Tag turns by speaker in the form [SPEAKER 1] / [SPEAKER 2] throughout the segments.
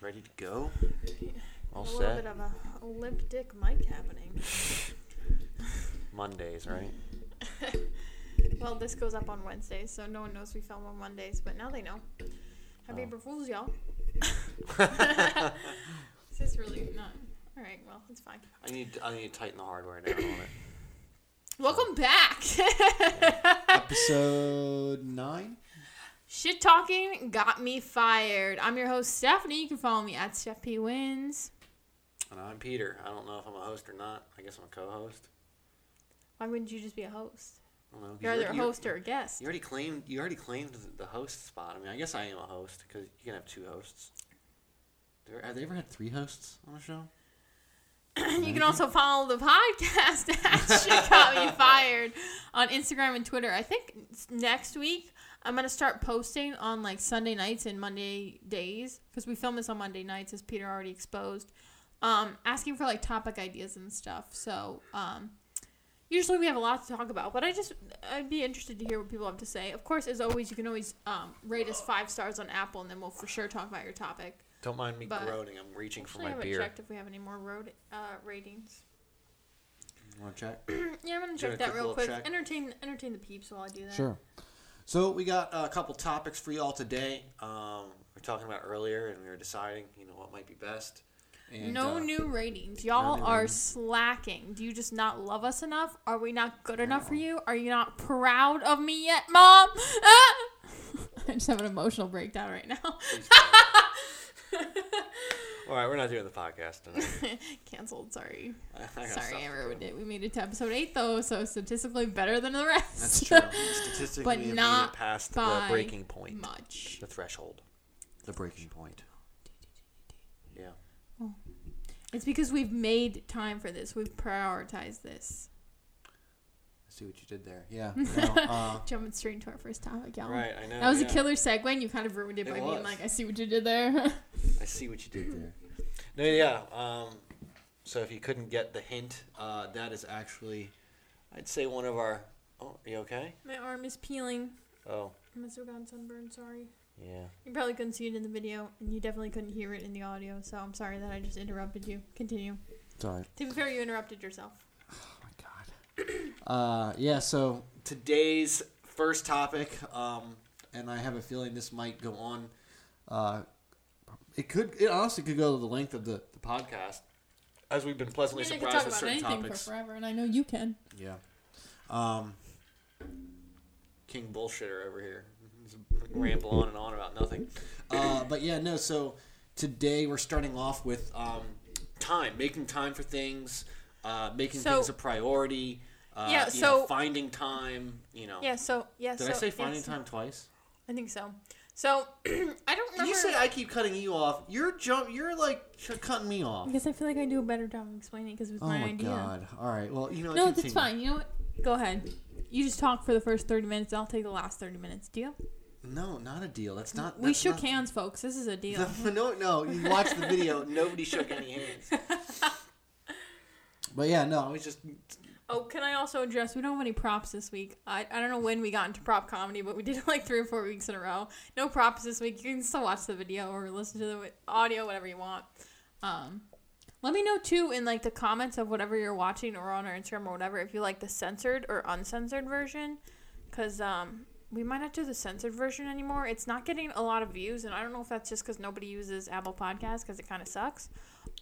[SPEAKER 1] Ready to go? All
[SPEAKER 2] a little
[SPEAKER 1] set.
[SPEAKER 2] bit of a limp dick mic happening.
[SPEAKER 1] Mondays, right?
[SPEAKER 2] well, this goes up on Wednesdays, so no one knows we film on Mondays, but now they know. Happy
[SPEAKER 1] Oh.
[SPEAKER 2] April Fools, y'all. This is really not. All right, well, it's fine.
[SPEAKER 1] I need I need to tighten the hardware down on it.
[SPEAKER 2] Welcome back.
[SPEAKER 3] Episode nine.
[SPEAKER 2] Shit talking got me fired. I'm your host Stephanie. You can follow me at Steph P Wins.
[SPEAKER 1] And I'm Peter. I don't know if I'm a host or not. I guess I'm a co-host.
[SPEAKER 2] Why wouldn't you just be a host?
[SPEAKER 1] I don't know.
[SPEAKER 2] You're
[SPEAKER 1] You-
[SPEAKER 2] either a host or a guest.
[SPEAKER 1] You already claimed you already claimed the host spot. I mean, I guess I am a host because you can have two hosts.
[SPEAKER 3] There- Have they ever had three hosts on the show?
[SPEAKER 2] you can also follow the podcast at Shit Got Me Fired on Instagram and Twitter. I think next week I'm gonna start posting on like Sunday nights and Monday days because we film this on Monday nights, as Peter already exposed. Um, asking for like topic ideas and stuff. So um, usually we have a lot to talk about, but I just I'd be interested to hear what people have to say. Of course, as always, you can always um, rate us five stars on Apple, and then we'll for sure talk about your topic.
[SPEAKER 1] Don't mind me
[SPEAKER 2] But-
[SPEAKER 1] groaning. I'm reaching for
[SPEAKER 2] Actually, I
[SPEAKER 1] my
[SPEAKER 2] haven't
[SPEAKER 1] beer.
[SPEAKER 2] checked if we have any more road uh, ratings.
[SPEAKER 3] You want to check?
[SPEAKER 2] Yeah, I'm gonna check that real quick.
[SPEAKER 1] check?
[SPEAKER 2] Entertain, entertain the peeps while I do that.
[SPEAKER 3] Sure.
[SPEAKER 1] So we got a couple topics for y'all today. Um, we were talking about earlier, and we were deciding, you know, what might be best. And,
[SPEAKER 2] no
[SPEAKER 1] uh,
[SPEAKER 2] new ratings. Y'all
[SPEAKER 3] new
[SPEAKER 2] are
[SPEAKER 3] ratings.
[SPEAKER 2] slacking. Do you just not love us enough? Are we not good enough for you? Are you not proud of me yet, mom? Ah! I just have an emotional breakdown right now.
[SPEAKER 1] All right, we're not doing the podcast tonight.
[SPEAKER 2] Cancelled. Sorry.
[SPEAKER 1] I- I
[SPEAKER 2] Sorry,
[SPEAKER 1] stuff
[SPEAKER 2] I
[SPEAKER 1] to
[SPEAKER 2] ruined it. We made it to episode eight though, so statistically better than the rest.
[SPEAKER 3] That's true.
[SPEAKER 1] Statistically,
[SPEAKER 2] But not
[SPEAKER 1] it past the breaking point,
[SPEAKER 2] Much.
[SPEAKER 1] the threshold.
[SPEAKER 3] the breaking point.
[SPEAKER 1] Yeah.
[SPEAKER 2] It's because we've made time for this. We've prioritized this.
[SPEAKER 3] I see what you did there. Yeah. no, uh,
[SPEAKER 2] Jumping straight into our first topic, y'all.
[SPEAKER 1] Right, I know.
[SPEAKER 2] That was
[SPEAKER 1] yeah.
[SPEAKER 2] a killer segue, and you kind of ruined it,
[SPEAKER 1] It
[SPEAKER 2] by
[SPEAKER 1] was.
[SPEAKER 2] being like, "I see what you did there."
[SPEAKER 1] I see what you did there. No, yeah. Um, so if you couldn't get the hint, uh, that is actually, I'd say one of our. Oh, are you okay?
[SPEAKER 2] My arm is peeling.
[SPEAKER 1] Oh,
[SPEAKER 2] I must have gotten sunburned. Sorry.
[SPEAKER 1] yeah.
[SPEAKER 2] You probably couldn't see it in the video, and you definitely couldn't hear it in the audio. So I'm sorry that I just interrupted you. Continue.
[SPEAKER 3] Sorry.
[SPEAKER 2] To be fair, you interrupted yourself.
[SPEAKER 3] Oh my god. Uh, yeah. So
[SPEAKER 1] Today's first topic.
[SPEAKER 3] um, and I have a feeling this might go on. Uh, it could. It honestly could go to the length of the, the podcast.
[SPEAKER 1] As we've been pleasantly
[SPEAKER 2] I mean, I
[SPEAKER 1] surprised
[SPEAKER 2] can
[SPEAKER 1] with
[SPEAKER 2] about
[SPEAKER 1] certain
[SPEAKER 2] anything
[SPEAKER 1] topics.
[SPEAKER 2] for forever, and I know you can.
[SPEAKER 3] Yeah. Um.
[SPEAKER 1] King bullshitter over here. Just ramble on and on about nothing.
[SPEAKER 3] Uh, but yeah, no. So today we're starting off with
[SPEAKER 1] Um, time, making time for things, uh, making
[SPEAKER 2] So-
[SPEAKER 1] things a priority. Uh,
[SPEAKER 2] Yeah,
[SPEAKER 1] you
[SPEAKER 2] so-
[SPEAKER 1] know, finding time. You know.
[SPEAKER 2] Yeah. So yeah.
[SPEAKER 1] Did
[SPEAKER 2] so,
[SPEAKER 1] I say finding
[SPEAKER 2] yes,
[SPEAKER 1] time twice?
[SPEAKER 2] I think so. So I don't remember.
[SPEAKER 3] You say I keep cutting you off. You're jump. You're like cutting me off.
[SPEAKER 2] because I feel like I do a better job of explaining because it was
[SPEAKER 3] Oh
[SPEAKER 2] my
[SPEAKER 3] my
[SPEAKER 2] idea.
[SPEAKER 3] god. All right. Well, you know.
[SPEAKER 2] No,
[SPEAKER 3] continue.
[SPEAKER 2] that's fine. You know what? Go ahead. You just talk for the first 30 minutes. I'll take the last 30 minutes. Deal?
[SPEAKER 3] No, not a deal. That's not.
[SPEAKER 2] we shook
[SPEAKER 3] not-
[SPEAKER 2] hands, folks. This is a deal.
[SPEAKER 3] No, no, no. You watch the video. Nobody shook any hands. But yeah, no. I was just.
[SPEAKER 2] Oh, can I also address? We don't have any props this week. I, I don't know when we got into prop comedy, but we did it like three or four weeks in a row. No props this week. You can still watch the video or listen to the audio, whatever you want. Um, let me know too in like the comments of whatever you're watching or on our Instagram or whatever if you like the censored or uncensored version, because um, we might not do the censored version anymore. It's not getting a lot of views, and I don't know if that's just because nobody uses Apple Podcasts because it kind of sucks,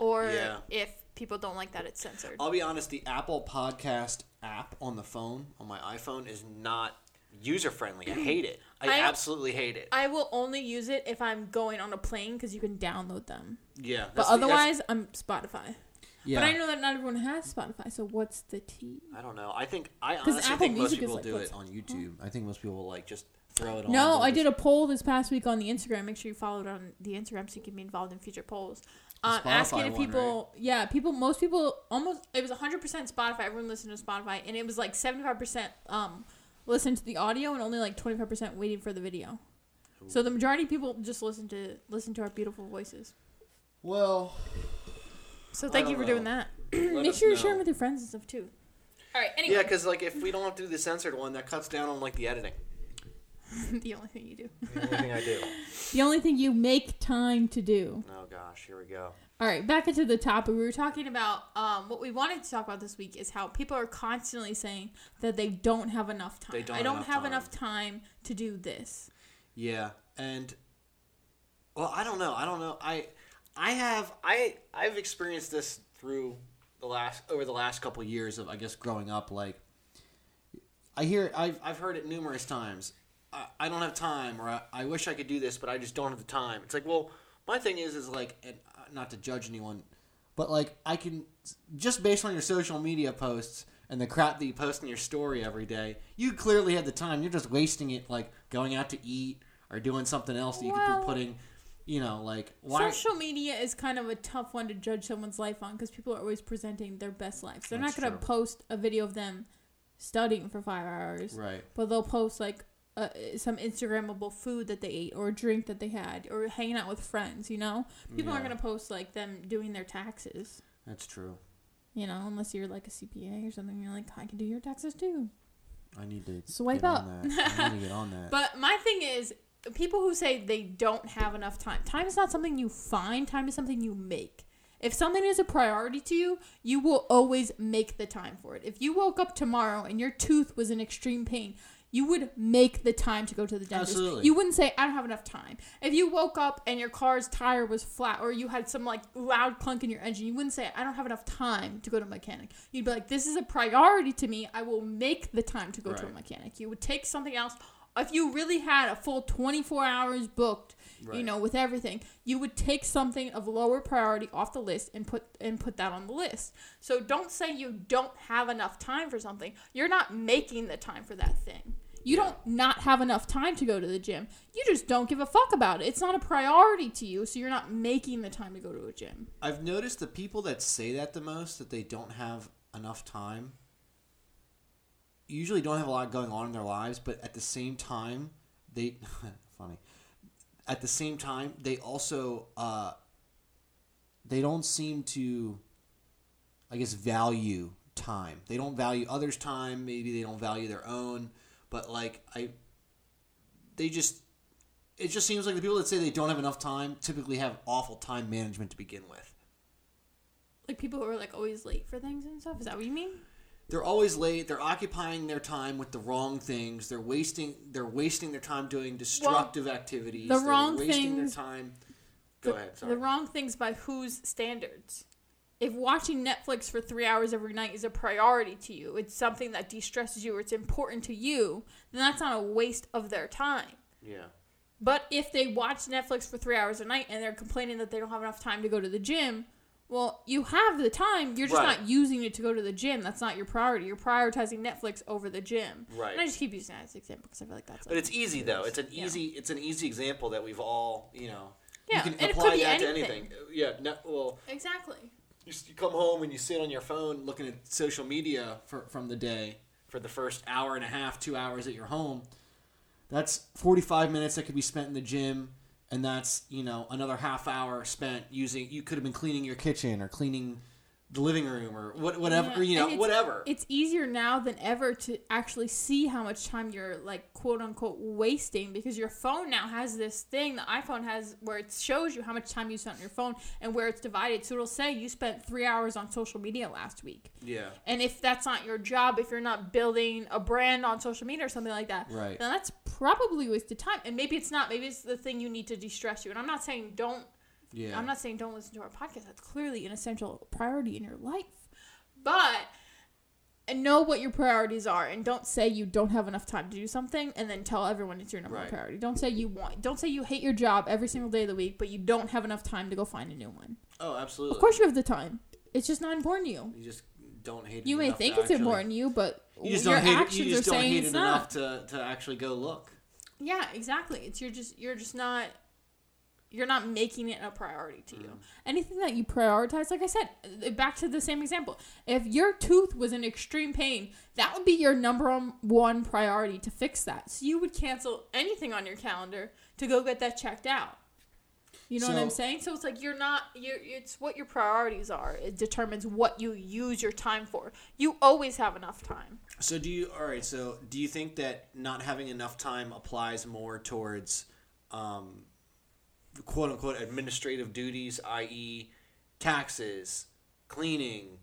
[SPEAKER 2] or
[SPEAKER 1] Yeah.
[SPEAKER 2] if people don't like that it's censored.
[SPEAKER 1] I'll be honest. The Apple Podcast app on the phone on my iPhone is not user friendly. I hate it. I,
[SPEAKER 2] I-
[SPEAKER 1] absolutely hate it.
[SPEAKER 2] I will only use it if I'm going on a plane because you can download them.
[SPEAKER 1] yeah.
[SPEAKER 2] But
[SPEAKER 1] the-
[SPEAKER 2] otherwise, I'm Spotify.
[SPEAKER 3] Yeah.
[SPEAKER 2] But I know that not everyone has Spotify, so what's the tea?
[SPEAKER 1] I don't know. I think I honestly
[SPEAKER 2] Apple
[SPEAKER 1] think most people
[SPEAKER 2] like
[SPEAKER 1] do it on YouTube. I think most people will like just throw it on.
[SPEAKER 2] No, I did a poll this past week on the Instagram. Make sure you follow it on the Instagram so you can be involved in future polls. Um, asking if
[SPEAKER 3] one,
[SPEAKER 2] people, yeah, people, most people, almost, it was 100% Spotify. Everyone listened to Spotify, and it was like 75% um, listened to the audio and only like 25% waiting for the video. So the majority of people just listen to listen to our beautiful voices.
[SPEAKER 3] Well,
[SPEAKER 2] So thank you for
[SPEAKER 1] know.
[SPEAKER 2] doing that. Make sure you share them with your friends and stuff too. All right. Anyway.
[SPEAKER 1] Yeah, because like if we don't do the censored one, that cuts down on like the editing.
[SPEAKER 2] the only thing you do.
[SPEAKER 1] The only thing I do.
[SPEAKER 2] The only thing you make time to do.
[SPEAKER 1] Oh gosh, here we go.
[SPEAKER 2] All right, back into the topic. We were talking about um, what we wanted to talk about this week is how people are constantly saying that they don't have enough time.
[SPEAKER 1] They don't
[SPEAKER 2] I don't
[SPEAKER 1] have
[SPEAKER 2] have
[SPEAKER 1] time.
[SPEAKER 2] enough time to do this.
[SPEAKER 1] Yeah, and well, I don't know. I don't know. I I have I I've experienced this through the last over the last couple years of I guess growing up. Like I hear I've I've heard it numerous times. I, I don't have time, or I, I wish I could do this, but I just don't have the time. It's like, well, my thing is is like, and uh, not to judge anyone, but like I can just based on your social media posts and the crap that you post in your story every day, you clearly have the time. You're just wasting it like going out to eat or doing something else that you could be putting, you know, like why?
[SPEAKER 2] Social media is kind of a tough one to judge someone's life on because people are always presenting their best lives. They're not going to post a video of them studying for five hours,
[SPEAKER 1] Right.
[SPEAKER 2] but they'll post like uh, some Instagrammable food that they ate or a drink that they had or hanging out with friends. You know, people aren't going to post like them doing their taxes.
[SPEAKER 1] That's true.
[SPEAKER 2] You know, unless you're like a CPA or something, you're like, I can do your taxes too.
[SPEAKER 3] I need to
[SPEAKER 2] Swipe up.
[SPEAKER 3] on that. I need to get on that.
[SPEAKER 2] But my thing is, people who say they don't have enough time, time is not something you find, time is something you make. If something is a priority to you, you will always make the time for it. If you woke up tomorrow and your tooth was in extreme pain, you would make the time to go to the dentist.
[SPEAKER 1] Absolutely.
[SPEAKER 2] You wouldn't say, I don't have enough time. If you woke up and your car's tire was flat or you had some like loud clunk in your engine, you wouldn't say, I don't have enough time to go to a mechanic. You'd be like, this is a priority to me. I will make the time to go to a mechanic. You would take something else. If you really had a full 24 hours booked, you know, with everything, you would take something of lower priority off the list and put and put that on the list. So don't say you don't have enough time for something. You're not making the time for that thing. You
[SPEAKER 1] Yeah.
[SPEAKER 2] don't not have enough time to go to the gym. You just don't give a fuck about it. It's not a priority to you, so you're not making the time to go to a gym.
[SPEAKER 3] I've noticed the people that say that the most, that they don't have enough time, usually don't have a lot going on in their lives, but at the same time, they funny. At the same time, they also uh, they don't seem to, I guess, value time. They don't value others' time. Maybe they don't value their own. But like I, they just it just seems like the people that say they don't have enough time typically have awful time management to begin with.
[SPEAKER 2] Like people who are like always late for things and stuff. Is that what you mean?
[SPEAKER 3] They're always late. They're occupying their time with the wrong things. They're wasting. They're wasting their time doing destructive activities.
[SPEAKER 2] the
[SPEAKER 3] They're
[SPEAKER 2] wrong
[SPEAKER 3] wasting
[SPEAKER 2] things-
[SPEAKER 3] Their time.
[SPEAKER 1] Go
[SPEAKER 2] the,
[SPEAKER 1] ahead. Sorry.
[SPEAKER 2] the wrong things by whose standards? If watching Netflix for three hours every night is a priority to you, it's something that de stresses you or it's important to you, then that's not a waste of their time.
[SPEAKER 1] yeah.
[SPEAKER 2] But if they watch Netflix for three hours a night and they're complaining that they don't have enough time to go to the gym, well, you have the time. You're just
[SPEAKER 1] Right.
[SPEAKER 2] not using it to go to the gym. That's not your priority. You're prioritizing Netflix over the gym.
[SPEAKER 1] Right.
[SPEAKER 2] And I just keep using that as an example because I feel like that's.
[SPEAKER 1] But
[SPEAKER 2] like-
[SPEAKER 1] it's easy though. It's an
[SPEAKER 2] Yeah.
[SPEAKER 1] easy. It's an easy example that we've all you know.
[SPEAKER 2] Yeah,
[SPEAKER 1] you can
[SPEAKER 2] and it
[SPEAKER 1] apply
[SPEAKER 2] could be
[SPEAKER 1] that
[SPEAKER 2] anything.
[SPEAKER 1] to anything. Yeah. No, well,
[SPEAKER 2] exactly.
[SPEAKER 1] you, s- you come home and you sit on your phone looking at
[SPEAKER 3] social media for, from the day
[SPEAKER 1] for the first
[SPEAKER 3] hour and a half, two hours at your home. That's forty five minutes that could be spent in the gym, and that's you know another half hour spent using. You could have been cleaning your kitchen or cleaning the living room or what, whatever
[SPEAKER 2] Yeah,
[SPEAKER 3] you know
[SPEAKER 2] it's-
[SPEAKER 3] whatever.
[SPEAKER 2] It's easier now than ever to actually see how much time you're like quote unquote wasting because your phone now has this thing the iPhone has where it shows you how much time you spent on your phone and where it's divided. So it'll say you spent three hours on social media last week.
[SPEAKER 1] yeah.
[SPEAKER 2] And if that's not your job, if you're not building a brand on social media or something like that,
[SPEAKER 3] Right.
[SPEAKER 2] then that's probably wasted time. And maybe it's not. Maybe it's the thing you need to de-stress you. And I'm not saying don't.
[SPEAKER 3] yeah,
[SPEAKER 2] I'm not saying don't listen to our podcast. That's clearly an essential priority in your life. But and know what your priorities are and don't say you don't have enough time to do something and then tell everyone it's your number one priority. Don't say you want don't say you hate your job every single day of the week, but you don't have enough time to go find a new one.
[SPEAKER 1] Oh, absolutely.
[SPEAKER 2] Of course you have the time. It's just not important to you.
[SPEAKER 1] You just don't hate it.
[SPEAKER 2] You may think it's
[SPEAKER 1] actually-
[SPEAKER 2] important to you, but
[SPEAKER 3] you just
[SPEAKER 2] your
[SPEAKER 3] don't hate it.
[SPEAKER 2] actions
[SPEAKER 3] You just
[SPEAKER 2] are
[SPEAKER 3] don't
[SPEAKER 2] saying
[SPEAKER 3] hate
[SPEAKER 2] it's
[SPEAKER 3] it
[SPEAKER 2] not.
[SPEAKER 3] enough to, to actually go look.
[SPEAKER 2] Yeah, exactly. It's you're just you're just not you're not making it a priority to you. Anything that you prioritize, like I said, uh, back to the same example. If your tooth was in extreme pain, that would be your number one priority to fix that. So you would cancel anything on your calendar to go get that checked out. You know what I'm saying? So it's like you're not you're it's what your priorities are. It determines what you use your time for. You always have enough time.
[SPEAKER 3] So do you? All right. So do you think that not having enough time applies more towards, um, quote unquote, administrative duties, i.e., taxes, cleaning,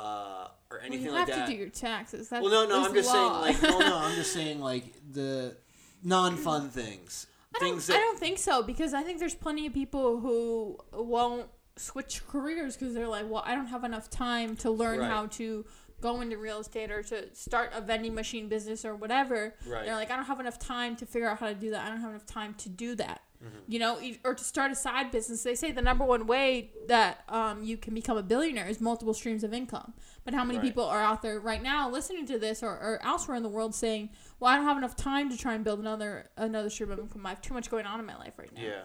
[SPEAKER 3] uh, or
[SPEAKER 2] Well,
[SPEAKER 3] anything
[SPEAKER 2] you
[SPEAKER 3] like
[SPEAKER 2] have
[SPEAKER 3] that?
[SPEAKER 2] to do your taxes. That's,
[SPEAKER 3] well, no, no. I'm just saying,
[SPEAKER 2] law.
[SPEAKER 3] like, well, no, I'm just saying, like the non-fun things,
[SPEAKER 2] I don't,
[SPEAKER 3] things
[SPEAKER 2] I don't think so because I think there's plenty of people who won't switch careers because they're like, well, I don't have enough time to learn
[SPEAKER 3] Right.
[SPEAKER 2] how to go into real estate or to start a vending machine business or whatever.
[SPEAKER 3] Right.
[SPEAKER 2] They're like, I don't have enough time to figure out how to do that. I don't have enough time to do that.
[SPEAKER 3] Mm-hmm.
[SPEAKER 2] You know, or to start a side business. They say the number one way that um, you can become a billionaire is multiple streams of income. But how many
[SPEAKER 3] Right.
[SPEAKER 2] people are out there right now listening to this or, or elsewhere in the world saying, "Well, I don't have enough time to try and build another another stream of income. I have too much going on in my life right now."
[SPEAKER 3] yeah,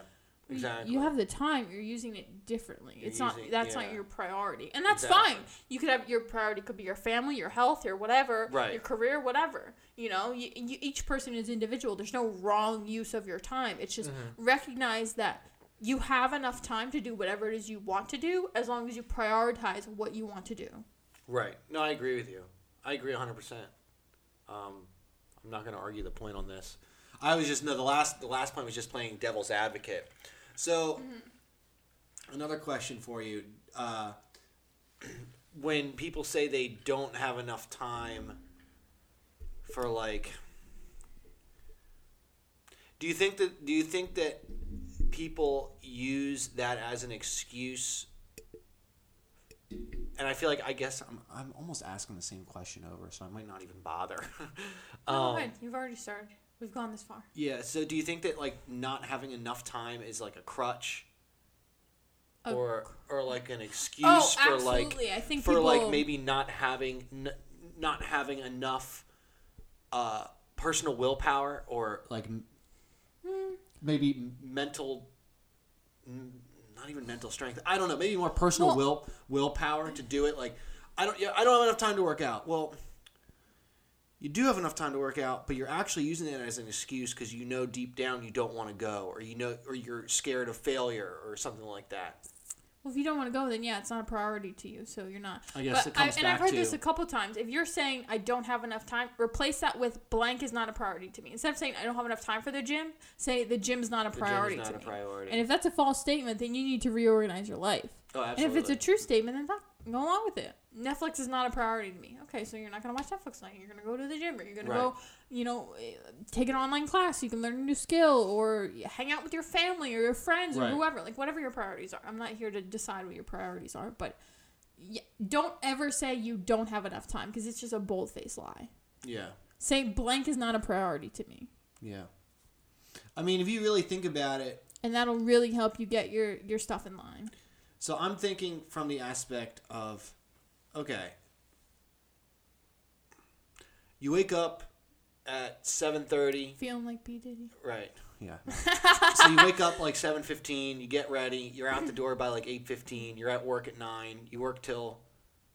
[SPEAKER 3] exactly.
[SPEAKER 2] You have the time. You're using it differently.
[SPEAKER 3] You're
[SPEAKER 2] it's not. That's
[SPEAKER 3] yeah.
[SPEAKER 2] not your priority, and that's
[SPEAKER 3] Exactly.
[SPEAKER 2] fine. You could have your priority could be your family, your health, your whatever,
[SPEAKER 3] Right.
[SPEAKER 2] your career, whatever. You know, you, you, each person is individual. There's no wrong use of your time. It's just
[SPEAKER 3] Mm-hmm.
[SPEAKER 2] recognize that you have enough time to do whatever it is you want to do, as long as you prioritize what you want to do.
[SPEAKER 3] Right. No, I agree with you. I agree 100%. Um, I'm not going to argue the point on this. I was just no the last the last point was just playing devil's advocate. So another question for you. Uh, when people say they don't have enough time for like do you think that do you think that people use that as an excuse and I feel like I guess I'm I'm almost asking the same question over, so I might not even bother.
[SPEAKER 2] Go
[SPEAKER 3] um,
[SPEAKER 2] ahead. You've already started. We've gone this far.
[SPEAKER 3] yeah. So do you think that like not having enough time is like a crutch,
[SPEAKER 2] A
[SPEAKER 3] or or like an excuse
[SPEAKER 2] Oh,
[SPEAKER 3] for like.
[SPEAKER 2] I think
[SPEAKER 3] for like maybe not having n- not having enough uh, personal willpower or like m- maybe mental m- not even mental strength i don't know maybe more personal
[SPEAKER 2] Well-
[SPEAKER 3] will willpower to do it like i don't yeah, i don't have enough time to work out well you do have enough time to work out but you're actually using it as an excuse because you know deep down you don't want to go or you know or you're scared of failure or something like that
[SPEAKER 2] Well, if you don't want to go, then yeah, it's not a priority to you, so you're not.
[SPEAKER 3] I guess
[SPEAKER 2] but
[SPEAKER 3] it comes
[SPEAKER 2] I, and I've heard this a couple times. If you're saying I don't have enough time, replace that with blank is not a priority to me. Instead of saying I don't have enough time for the gym, say the gym's not a
[SPEAKER 3] gym is
[SPEAKER 2] priority
[SPEAKER 3] not
[SPEAKER 2] to
[SPEAKER 3] a
[SPEAKER 2] me.
[SPEAKER 3] priority.
[SPEAKER 2] And if that's a false statement, then you need to reorganize your life.
[SPEAKER 3] oh absolutely.
[SPEAKER 2] And if it's a true statement, then fuck, go along with it. Netflix is not a priority to me. Okay, so you're not gonna watch Netflix tonight. You're gonna go to the gym, or you're gonna
[SPEAKER 3] Right.
[SPEAKER 2] go, you know, eh, take an online class. You can learn a new skill, or hang out with your family or your friends or whoever. Like whatever your priorities are. I'm not here to decide what your priorities are, but don't ever say you don't have enough time because it's just a bold faced lie.
[SPEAKER 3] yeah
[SPEAKER 2] Say blank is not a priority to me,
[SPEAKER 3] yeah i mean if you really think about it
[SPEAKER 2] and that'll really help you get your your stuff in line.
[SPEAKER 3] So I'm thinking from the aspect of, okay, you wake up at seven thirty,
[SPEAKER 2] Feeling like P Diddy.
[SPEAKER 3] right? Yeah. so you wake up like seven fifteen. You get ready. You're out the door by like eight fifteen. You're at work at nine. You work till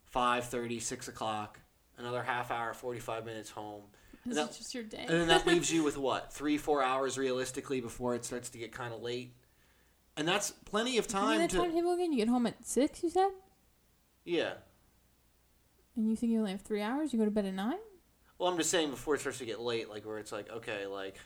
[SPEAKER 3] five thirty, six o'clock. Another half hour, forty five minutes home. And that,
[SPEAKER 2] just your day?
[SPEAKER 3] and then that leaves you with what three, four hours realistically before it starts to get kind of late. And that's plenty of
[SPEAKER 2] Give me
[SPEAKER 3] time
[SPEAKER 2] that
[SPEAKER 3] to
[SPEAKER 2] timetable again. You get home at six. You said.
[SPEAKER 3] yeah.
[SPEAKER 2] And you think you only have three hours? You go to bed at nine?
[SPEAKER 3] Well, I'm just saying before it starts to get late, like where it's like, okay, like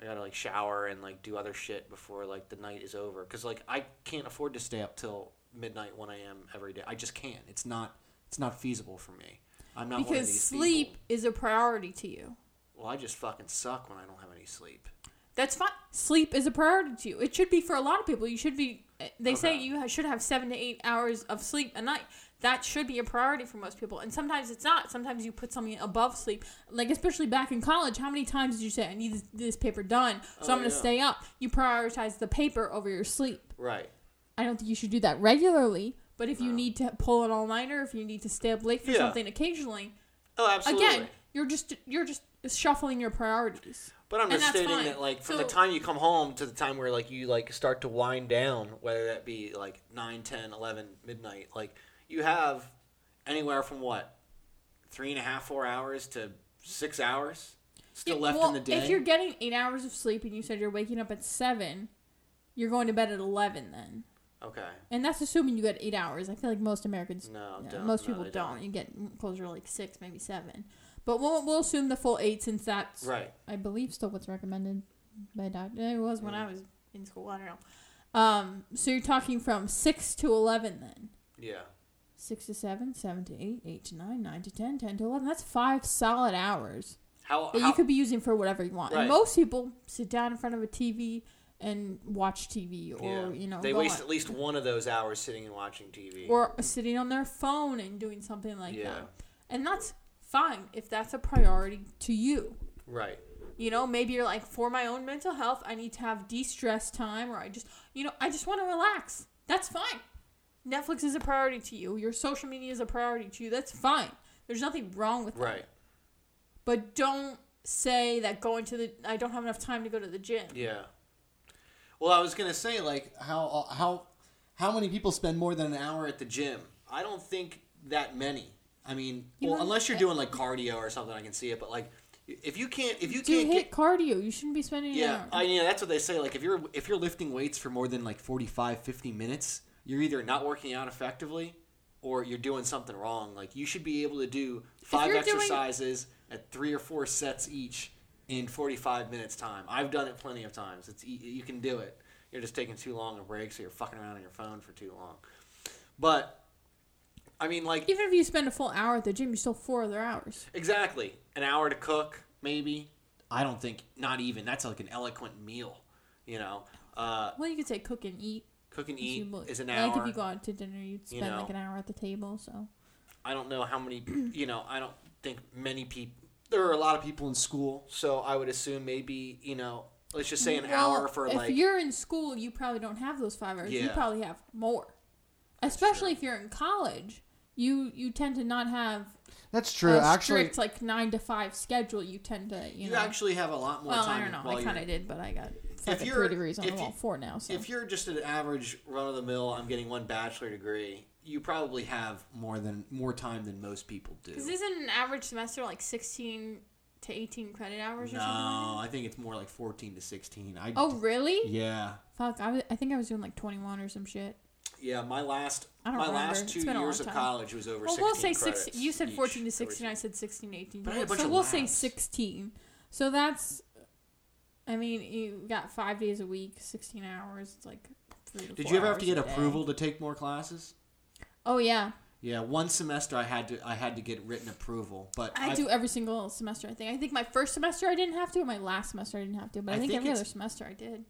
[SPEAKER 3] I gotta like shower and like do other shit before like the night is over, because like I can't afford to stay up till midnight, one a.m. every day. I just can't. It's not. It's not feasible for me. I'm not one of
[SPEAKER 2] because sleep
[SPEAKER 3] people.
[SPEAKER 2] is a priority to you.
[SPEAKER 3] Well, I just fucking suck when I don't have any sleep.
[SPEAKER 2] That's fine. Sleep is a priority to you. It should be for a lot of people. You should be. Eh, they say you should have seven to eight hours of sleep a night. That should be a priority for most people. And sometimes it's not. Sometimes you put something above sleep. Like especially back in college, how many times did you say I need this, this paper done, oh, so
[SPEAKER 3] Oh,
[SPEAKER 2] I'm going to
[SPEAKER 3] yeah.
[SPEAKER 2] stay up? You prioritize the paper over your sleep.
[SPEAKER 3] Right.
[SPEAKER 2] I don't think you should do that regularly. But if you need to pull an all nighter, if you need to stay up late for
[SPEAKER 3] Yeah.
[SPEAKER 2] something occasionally,
[SPEAKER 3] Oh, absolutely.
[SPEAKER 2] again, you're just you're just shuffling your priorities.
[SPEAKER 3] But I'm just stating that, like, from the time you come home to the time where, like, you, like, start to wind down, whether that be, like, 9, 10, 11, midnight, like, you have anywhere from, what, three and a half, four hours to six hours still
[SPEAKER 2] Yeah,
[SPEAKER 3] left
[SPEAKER 2] well,
[SPEAKER 3] in the day?
[SPEAKER 2] If you're getting eight hours of sleep and you said you're waking up at seven, you're going to bed at 11 then.
[SPEAKER 3] Okay.
[SPEAKER 2] And that's assuming you get eight hours. I feel like most Americans,
[SPEAKER 3] No, don't.
[SPEAKER 2] most
[SPEAKER 3] No,
[SPEAKER 2] people don't.
[SPEAKER 3] don't.
[SPEAKER 2] You get closer to like six, maybe seven. But we'll, we'll assume the full eight since that's,
[SPEAKER 3] Right.
[SPEAKER 2] I believe, still what's recommended by doctor. It was when I was in school. I don't know. Um, so you're talking from six to 11 then.
[SPEAKER 3] Yeah.
[SPEAKER 2] Six to seven, seven to eight, eight to nine, nine to ten, ten to eleven. That's five solid hours
[SPEAKER 3] How,
[SPEAKER 2] that
[SPEAKER 3] how
[SPEAKER 2] you could be using for whatever you want.
[SPEAKER 3] Right.
[SPEAKER 2] And most people sit down in front of a TV and watch TV, or
[SPEAKER 3] yeah.
[SPEAKER 2] you know,
[SPEAKER 3] they waste
[SPEAKER 2] on-
[SPEAKER 3] at least one of those hours sitting and watching TV.
[SPEAKER 2] or sitting on their phone and doing something like
[SPEAKER 3] Yeah.
[SPEAKER 2] that. And that's fine if that's a priority to you.
[SPEAKER 3] right.
[SPEAKER 2] You know, maybe you're like, for my own mental health, I need to have de-stress time, or I just, you know, I just want to relax. That's fine. Netflix is a priority to you. Your social media is a priority to you. That's fine. There's nothing wrong with that.
[SPEAKER 3] Right.
[SPEAKER 2] But don't say that going to the I don't have enough time to go to the gym.
[SPEAKER 3] Yeah.
[SPEAKER 4] Well, I was gonna say like how uh, how how many people spend more than an hour at the gym?
[SPEAKER 3] I don't think that many. I mean,
[SPEAKER 2] You
[SPEAKER 3] well, unless you're doing like cardio or something, I can see it. But like, if you can't, if you
[SPEAKER 2] Do
[SPEAKER 3] can't
[SPEAKER 2] hit
[SPEAKER 3] get,
[SPEAKER 2] cardio. You shouldn't be spending
[SPEAKER 3] yeah. I yeah, that's what they say. Like, if you're
[SPEAKER 4] If you're lifting weights for more than like 45, 50 minutes,
[SPEAKER 3] you're either not working out effectively, or you're doing something wrong. Like, you should be able to do five
[SPEAKER 2] you're doing-
[SPEAKER 3] exercises at three or four sets each in 45 minutes time. I've done it plenty of times. It's you can do it. You're just taking too long a break, so you're fucking around on your phone for too long. But I mean, like
[SPEAKER 2] Even if you spend a full hour at the gym, you still four other hours.
[SPEAKER 3] exactly an hour to cook, maybe. I don't think not even. That's like an eloquent meal. You know, uh,
[SPEAKER 2] Well, you could say cook and eat.
[SPEAKER 3] cook and
[SPEAKER 2] if you
[SPEAKER 3] eat is an hour.
[SPEAKER 2] Like if you go out to dinner, you'd
[SPEAKER 3] You
[SPEAKER 2] spend like an hour at the table. So
[SPEAKER 3] I don't know how many. You know, I don't think many people. There are a lot of people in school, so I would assume maybe you know, let's just say an
[SPEAKER 2] Well,
[SPEAKER 3] hour for
[SPEAKER 2] if
[SPEAKER 3] like.
[SPEAKER 2] you're in school, you probably don't have those five hours. You probably have more. Especially if you're in college, you you tend to not have
[SPEAKER 4] that's true.
[SPEAKER 2] a
[SPEAKER 4] Actually,
[SPEAKER 2] strict like nine to five schedule. You tend to you,
[SPEAKER 3] You,
[SPEAKER 2] know.
[SPEAKER 3] actually have a lot more
[SPEAKER 2] well,
[SPEAKER 3] time.
[SPEAKER 2] I don't know. I kind of did, but I got fucking
[SPEAKER 3] you're-
[SPEAKER 2] three degrees on
[SPEAKER 3] if
[SPEAKER 2] the
[SPEAKER 3] you-
[SPEAKER 2] wall. Four now. So
[SPEAKER 3] If you're just an average run of the mill, I'm getting one bachelor degree. You probably have
[SPEAKER 4] more than more time than most people do.
[SPEAKER 2] Is isn't an average semester like sixteen to eighteen credit hours or
[SPEAKER 4] no,
[SPEAKER 2] something? Like that?
[SPEAKER 4] I think it's more like 14 to 16. I
[SPEAKER 2] Oh really?
[SPEAKER 4] yeah.
[SPEAKER 2] Fuck! I, was, I think I was doing like twenty one or some shit.
[SPEAKER 3] Yeah, my last
[SPEAKER 2] I
[SPEAKER 3] my
[SPEAKER 2] remember.
[SPEAKER 3] last two years of college was over.
[SPEAKER 2] Well,
[SPEAKER 3] 16
[SPEAKER 2] we'll say six. You said
[SPEAKER 3] each.
[SPEAKER 2] fourteen to sixteen. I said sixteen to eighteen.
[SPEAKER 3] But I had a bunch
[SPEAKER 2] so we'll say sixteen. So that's. I mean, you got five days a week, sixteen hours. It's like three to
[SPEAKER 4] Did you ever have to get approval to take more classes?
[SPEAKER 2] Oh yeah,
[SPEAKER 4] Yeah, one semester I had to I had to get written approval, but
[SPEAKER 2] I
[SPEAKER 4] I've-
[SPEAKER 2] do every single semester. I think. I think my first semester I didn't have to. and My last semester I didn't have to. But I,
[SPEAKER 4] I
[SPEAKER 2] think,
[SPEAKER 4] think
[SPEAKER 2] every other semester I did.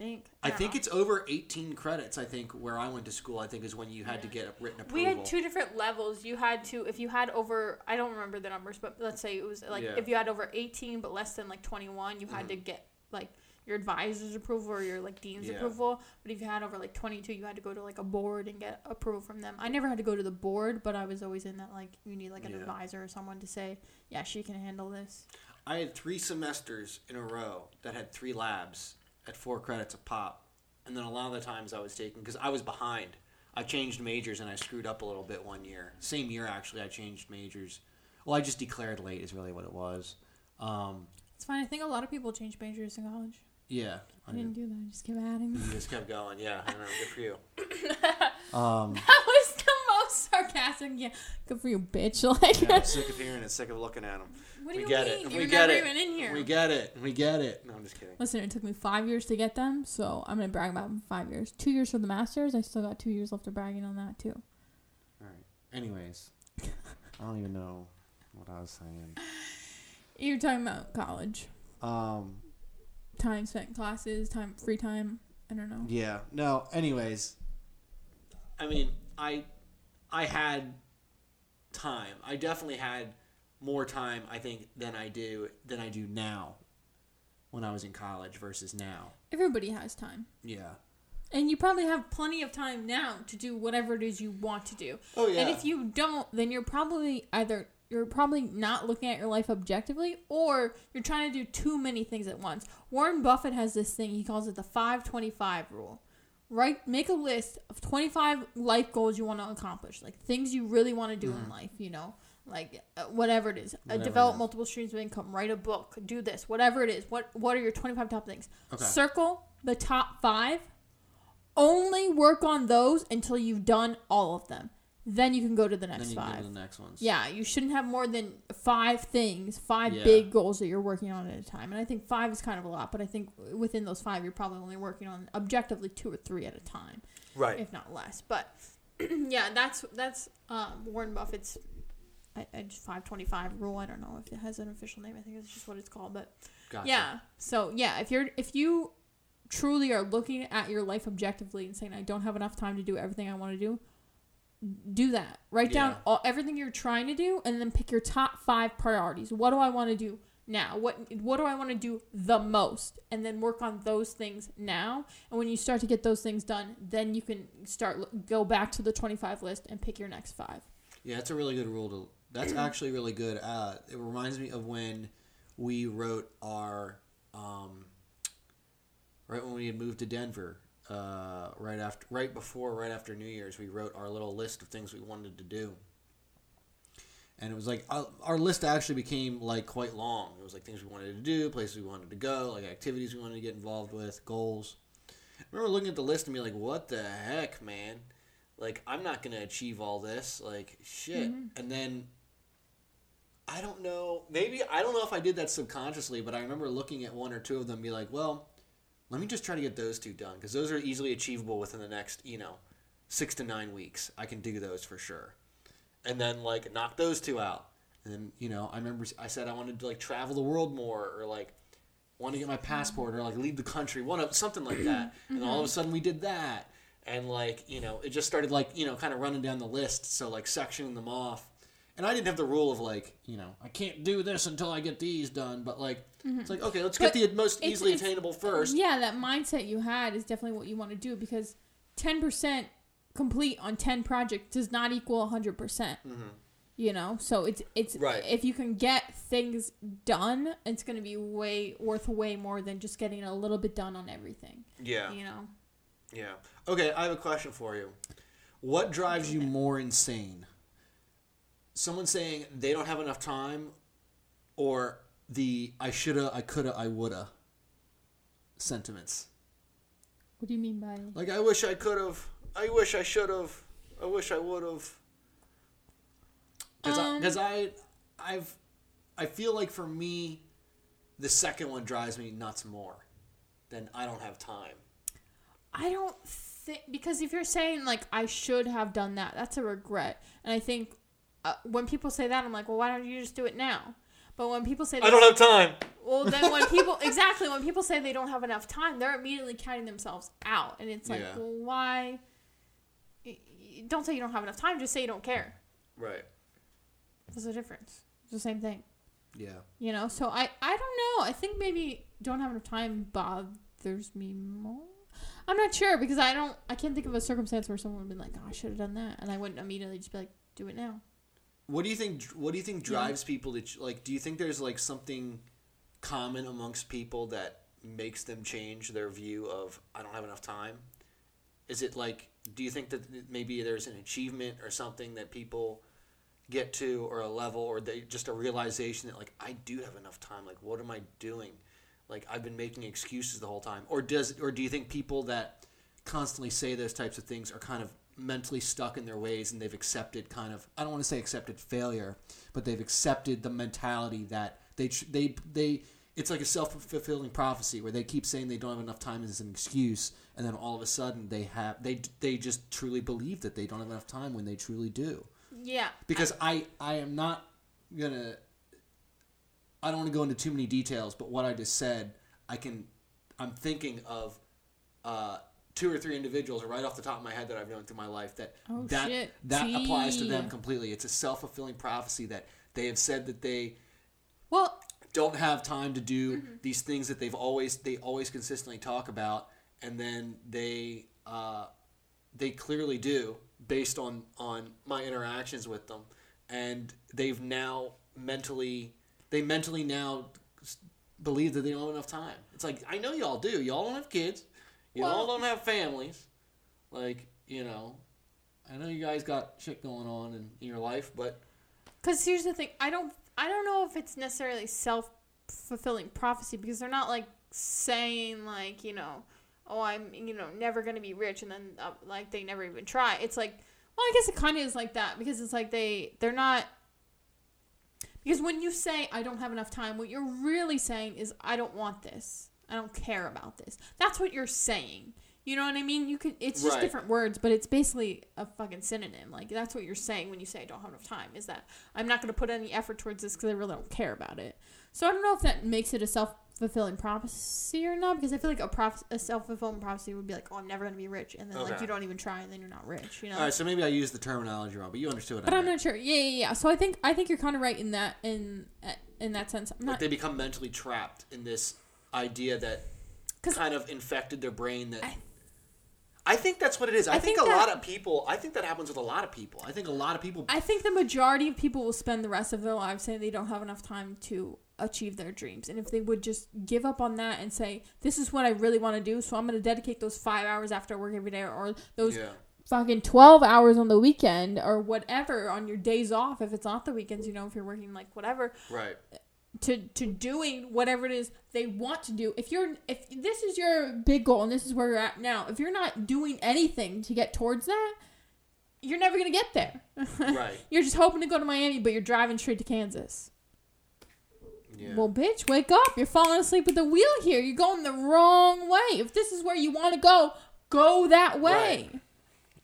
[SPEAKER 2] I think.
[SPEAKER 4] I
[SPEAKER 2] don't
[SPEAKER 4] think
[SPEAKER 2] know.
[SPEAKER 4] it's over 18 credits. I think where I went to school, I think is when you had to get a written approval.
[SPEAKER 2] We had two different levels. You had to, if you had over, I don't remember the numbers, but let's say it was like
[SPEAKER 3] Yeah.
[SPEAKER 2] if you had over 18 but less than like 21, you had to mm-hmm. get like your advisor's approval or your like dean's
[SPEAKER 3] Yeah.
[SPEAKER 2] approval. But if you had over like 22, you had to go to like a board and get approval from them. I never had to go to the board, but I was always in that like you need like an
[SPEAKER 3] Yeah.
[SPEAKER 2] advisor or someone to say, yeah, she can handle this.
[SPEAKER 3] I had three semesters in a row that had three labs at four credits a pop, and then a lot of the times I was taking because I was behind. I changed majors and I screwed up a little bit one year. Same year actually, I changed majors.
[SPEAKER 4] well, I just declared late is really what it was. Um,
[SPEAKER 2] It's fine. I think a lot of people change majors in college.
[SPEAKER 4] yeah.
[SPEAKER 2] I didn't do that. I just kept adding.
[SPEAKER 3] You just kept going. Yeah, I know. Good for you.
[SPEAKER 4] Um,
[SPEAKER 2] That was the most sarcastic. Yeah, good for you, bitch. Like,
[SPEAKER 3] Yeah, I'm sick of hearing it. Sick of looking at them.
[SPEAKER 2] what do
[SPEAKER 3] we
[SPEAKER 2] you
[SPEAKER 3] get
[SPEAKER 2] mean?
[SPEAKER 3] it.
[SPEAKER 2] You're
[SPEAKER 3] we get
[SPEAKER 2] never
[SPEAKER 3] it.
[SPEAKER 2] even in here.
[SPEAKER 3] We get it. We get it. No, I'm just kidding.
[SPEAKER 2] Listen, it took me five years to get them, so I'm gonna brag about them five years. Two years for the masters. I still got two years left of bragging on that too.
[SPEAKER 4] all right. Anyways, I don't even know what I was saying.
[SPEAKER 2] You're talking about college
[SPEAKER 4] Um,
[SPEAKER 2] time spent in classes, time free time. I don't know.
[SPEAKER 4] yeah. No. Anyways,
[SPEAKER 3] I mean, I I had time. I definitely had more time, I think, than I do
[SPEAKER 4] than I do now. When I was in college versus now.
[SPEAKER 2] Everybody has time,
[SPEAKER 4] Yeah.
[SPEAKER 2] and you probably have plenty of time now to do whatever it is you want to do.
[SPEAKER 3] Oh yeah.
[SPEAKER 2] And if you don't, then you're probably either you're probably not looking at your life objectively or you're trying to do too many things at once. Warren Buffett has this thing, he calls it the 525 rule. Right? Make a list of 25 life goals you want to accomplish, like things you really want to do in life, you know? Like uh, whatever it is. Uh,
[SPEAKER 4] Whatever it
[SPEAKER 2] develop
[SPEAKER 4] is.
[SPEAKER 2] multiple streams of income, write a book, do this, whatever it is. What what are your 25 top things?
[SPEAKER 4] Okay.
[SPEAKER 2] Circle the top 5 only work on those until you've done all of them. Then you can go to the
[SPEAKER 3] then
[SPEAKER 2] next
[SPEAKER 3] you can go
[SPEAKER 2] five.
[SPEAKER 3] to the next ones.
[SPEAKER 2] Yeah, you shouldn't have more than five things, five
[SPEAKER 3] Yeah.
[SPEAKER 2] big goals that you're working on at a time. And I think five is kind of a lot, but I think within those five, you're probably only working on objectively two or three at a time,
[SPEAKER 1] Right.
[SPEAKER 2] if not less. But yeah, that's that's um, Warren Buffett's I, I just 525 rule. I don't know if it has an official name. I think it's just what it's called. But
[SPEAKER 3] Gotcha.
[SPEAKER 2] yeah, so yeah, if you're if you truly are looking at your life objectively and saying I don't have enough time to do everything I want to do, do that. Write down all, everything you're trying to do, and then pick your top five priorities. What do I want to do now? What what do I want to do the most? And then work on those things now. And when you start to get those things done, then you can start go back to the 25 list and pick your next five.
[SPEAKER 3] Yeah, that's a really good rule to. That's actually really good. Uh, it reminds me of when we wrote our, um, right when we had moved to Denver, uh, right after, right before, right after New Year's, we wrote our little list of things we wanted to do. And it was like our, our list actually became like quite long. It was like things we wanted to do, places we wanted to go, like activities we wanted to get involved with, goals. I remember looking at the list and being like, "What the heck, man!" like I'm not gonna achieve all this, like shit. And then I don't know, maybe I don't know if I did that subconsciously, but I remember looking at one or two of them, and be like, well, let me just try to get those two done because those are easily achievable within the next, you know, six to nine weeks. I can do those for sure, and then like knock those two out. And then you know, I remember I said I wanted to like travel the world more, or like want to get my passport, or like leave the country, one of something like that. And all of a mm-hmm. sudden we did that and like you know it just started like you know kind of running down the list so like sectioning them off and i didn't have the rule of like you know i can't do this until i get these done but like it's like okay let's
[SPEAKER 2] But
[SPEAKER 3] get the most
[SPEAKER 2] it's-
[SPEAKER 3] easily
[SPEAKER 2] it's-
[SPEAKER 3] attainable first
[SPEAKER 2] Yeah, that mindset you had is definitely what you want to do because 10% complete on 10 projects does not equal 100%. percent mm-hmm. You know, so it's it's
[SPEAKER 1] Right.
[SPEAKER 2] if you can get things done, it's going to be way worth way more than just getting a little bit done on everything.
[SPEAKER 1] Yeah,
[SPEAKER 2] You know.
[SPEAKER 1] yeah. Okay, I have a question for you.
[SPEAKER 3] what drives you more insane someone saying they don't have enough time or the i shoulda i coulda i woulda sentiments
[SPEAKER 2] What do you mean by
[SPEAKER 1] Like I wish I could have. I wish I should have. I wish I would have.
[SPEAKER 3] because
[SPEAKER 2] Um,
[SPEAKER 3] I, I i've i feel like for me the second one drives me nuts more than i don't have time
[SPEAKER 2] I don't think because if you're saying like I should have done that, that's a regret. And I think uh, when people say that, I'm like, well, why don't you just do it now? But when people say
[SPEAKER 1] I don't have time.
[SPEAKER 2] Well, then when people exactly when people say they don't have enough time, they're immediately counting themselves out, and it's like,
[SPEAKER 3] Yeah.
[SPEAKER 2] well, why? Don't say you don't have enough time. Just say you don't care.
[SPEAKER 1] Right.
[SPEAKER 2] There's a difference. It's the same thing,
[SPEAKER 3] yeah
[SPEAKER 2] you know. So I I don't know. I think maybe don't have enough time bothers me more. I'm not sure because I don't. I can't think of a circumstance where someone would be like, "Oh, I should have done that," and I wouldn't immediately just be like, "Do it now."
[SPEAKER 3] What do you think? What do you think drives people to like? Do you think there's like something common amongst people that makes them change their view of I don't have enough time? Is it like? Do you think that maybe there's an achievement or something that people get to, or a level, or they just a realization that like I do have enough time. Like, what am I doing? Like I've been making excuses the whole time. Or does or do you think people that constantly say those types of things are kind of mentally stuck in their ways and they've accepted kind of I don't want to say accepted failure, but they've accepted the mentality that they they they it's like a self-fulfilling prophecy where they keep saying they don't have enough time as an excuse and then all of a sudden they have they they just truly believe that they don't have enough time when they truly do
[SPEAKER 2] Yeah.
[SPEAKER 3] because I I am not gonna I don't want to go into too many details, but what I just said, I can I'm thinking of uh, two or three individuals right off the top of my head that I've known through my life that
[SPEAKER 2] Oh,
[SPEAKER 3] that
[SPEAKER 2] shit.
[SPEAKER 3] that applies to them completely. It's a self fulfilling prophecy that they have said that they
[SPEAKER 2] Well,
[SPEAKER 3] don't have time to do these things that they've always they always consistently talk about, and then they uh, they clearly do based on on my interactions with them, and they've now mentally they mentally now believe that they don't have enough time. It's like I know y'all do. Y'all don't have kids. You all don't have families. Like you know, I know you guys got shit going on in, in your life, but
[SPEAKER 2] Because here's the thing, I don't, I don't know if it's necessarily self fulfilling prophecy because they're not like saying like you know, oh, I'm you know never gonna be rich, and then uh, like they never even try. It's like, well, I guess it kind of is like that because it's like they they're not. Because when you say I don't have enough time, what you're really saying is I don't want this. I don't care about this. That's what you're saying. You know what I mean? You could it's just
[SPEAKER 1] Right.
[SPEAKER 2] different words, but it's basically a fucking synonym. Like that's what you're saying when you say I don't have enough time. Is that I'm not going to put any effort towards this because I really don't care about it. So I don't know if that makes it a self fulfilling prophecy or not because I feel like a, proph- a self fulfilling prophecy would be like, oh, I'm never going to be rich, and then like you don't even try, and then you're not rich. You know.
[SPEAKER 1] All right, so maybe I used the terminology wrong, but you understood what
[SPEAKER 2] but
[SPEAKER 1] I
[SPEAKER 2] I'm not sure. Yeah, yeah, yeah. So I think I think you're kind of right in that in in that sense. I'm
[SPEAKER 1] Like
[SPEAKER 2] not
[SPEAKER 1] they become mentally trapped in this idea that kind of infected their brain. That
[SPEAKER 2] I-
[SPEAKER 1] I, think that's what it is. I,
[SPEAKER 2] I
[SPEAKER 1] think,
[SPEAKER 2] think
[SPEAKER 1] a lot of people. I think that happens with a lot of people. I think a lot of people.
[SPEAKER 2] I think the majority of people will spend the rest of their lives saying they don't have enough time to achieve their dreams. And if they would just give up on that and say, this is what I really want to do, so I'm going to dedicate those five hours after work every day or those
[SPEAKER 1] yeah,
[SPEAKER 2] fucking 12 hours on the weekend or whatever on your days off, if it's not the weekends, you know, if you're working like whatever,
[SPEAKER 1] right.
[SPEAKER 2] To, to doing whatever it is they want to do. If you're, if this is your big goal and this is where you're at now, if you're not doing anything to get towards that, you're never going to get there.
[SPEAKER 1] Right.
[SPEAKER 2] You're just hoping to go to Miami, but you're driving straight to Kansas.
[SPEAKER 1] Yeah.
[SPEAKER 2] Well, bitch, wake up. You're falling asleep at the wheel here. You're going the wrong way. If this is where you want to go, go that way.
[SPEAKER 1] Right.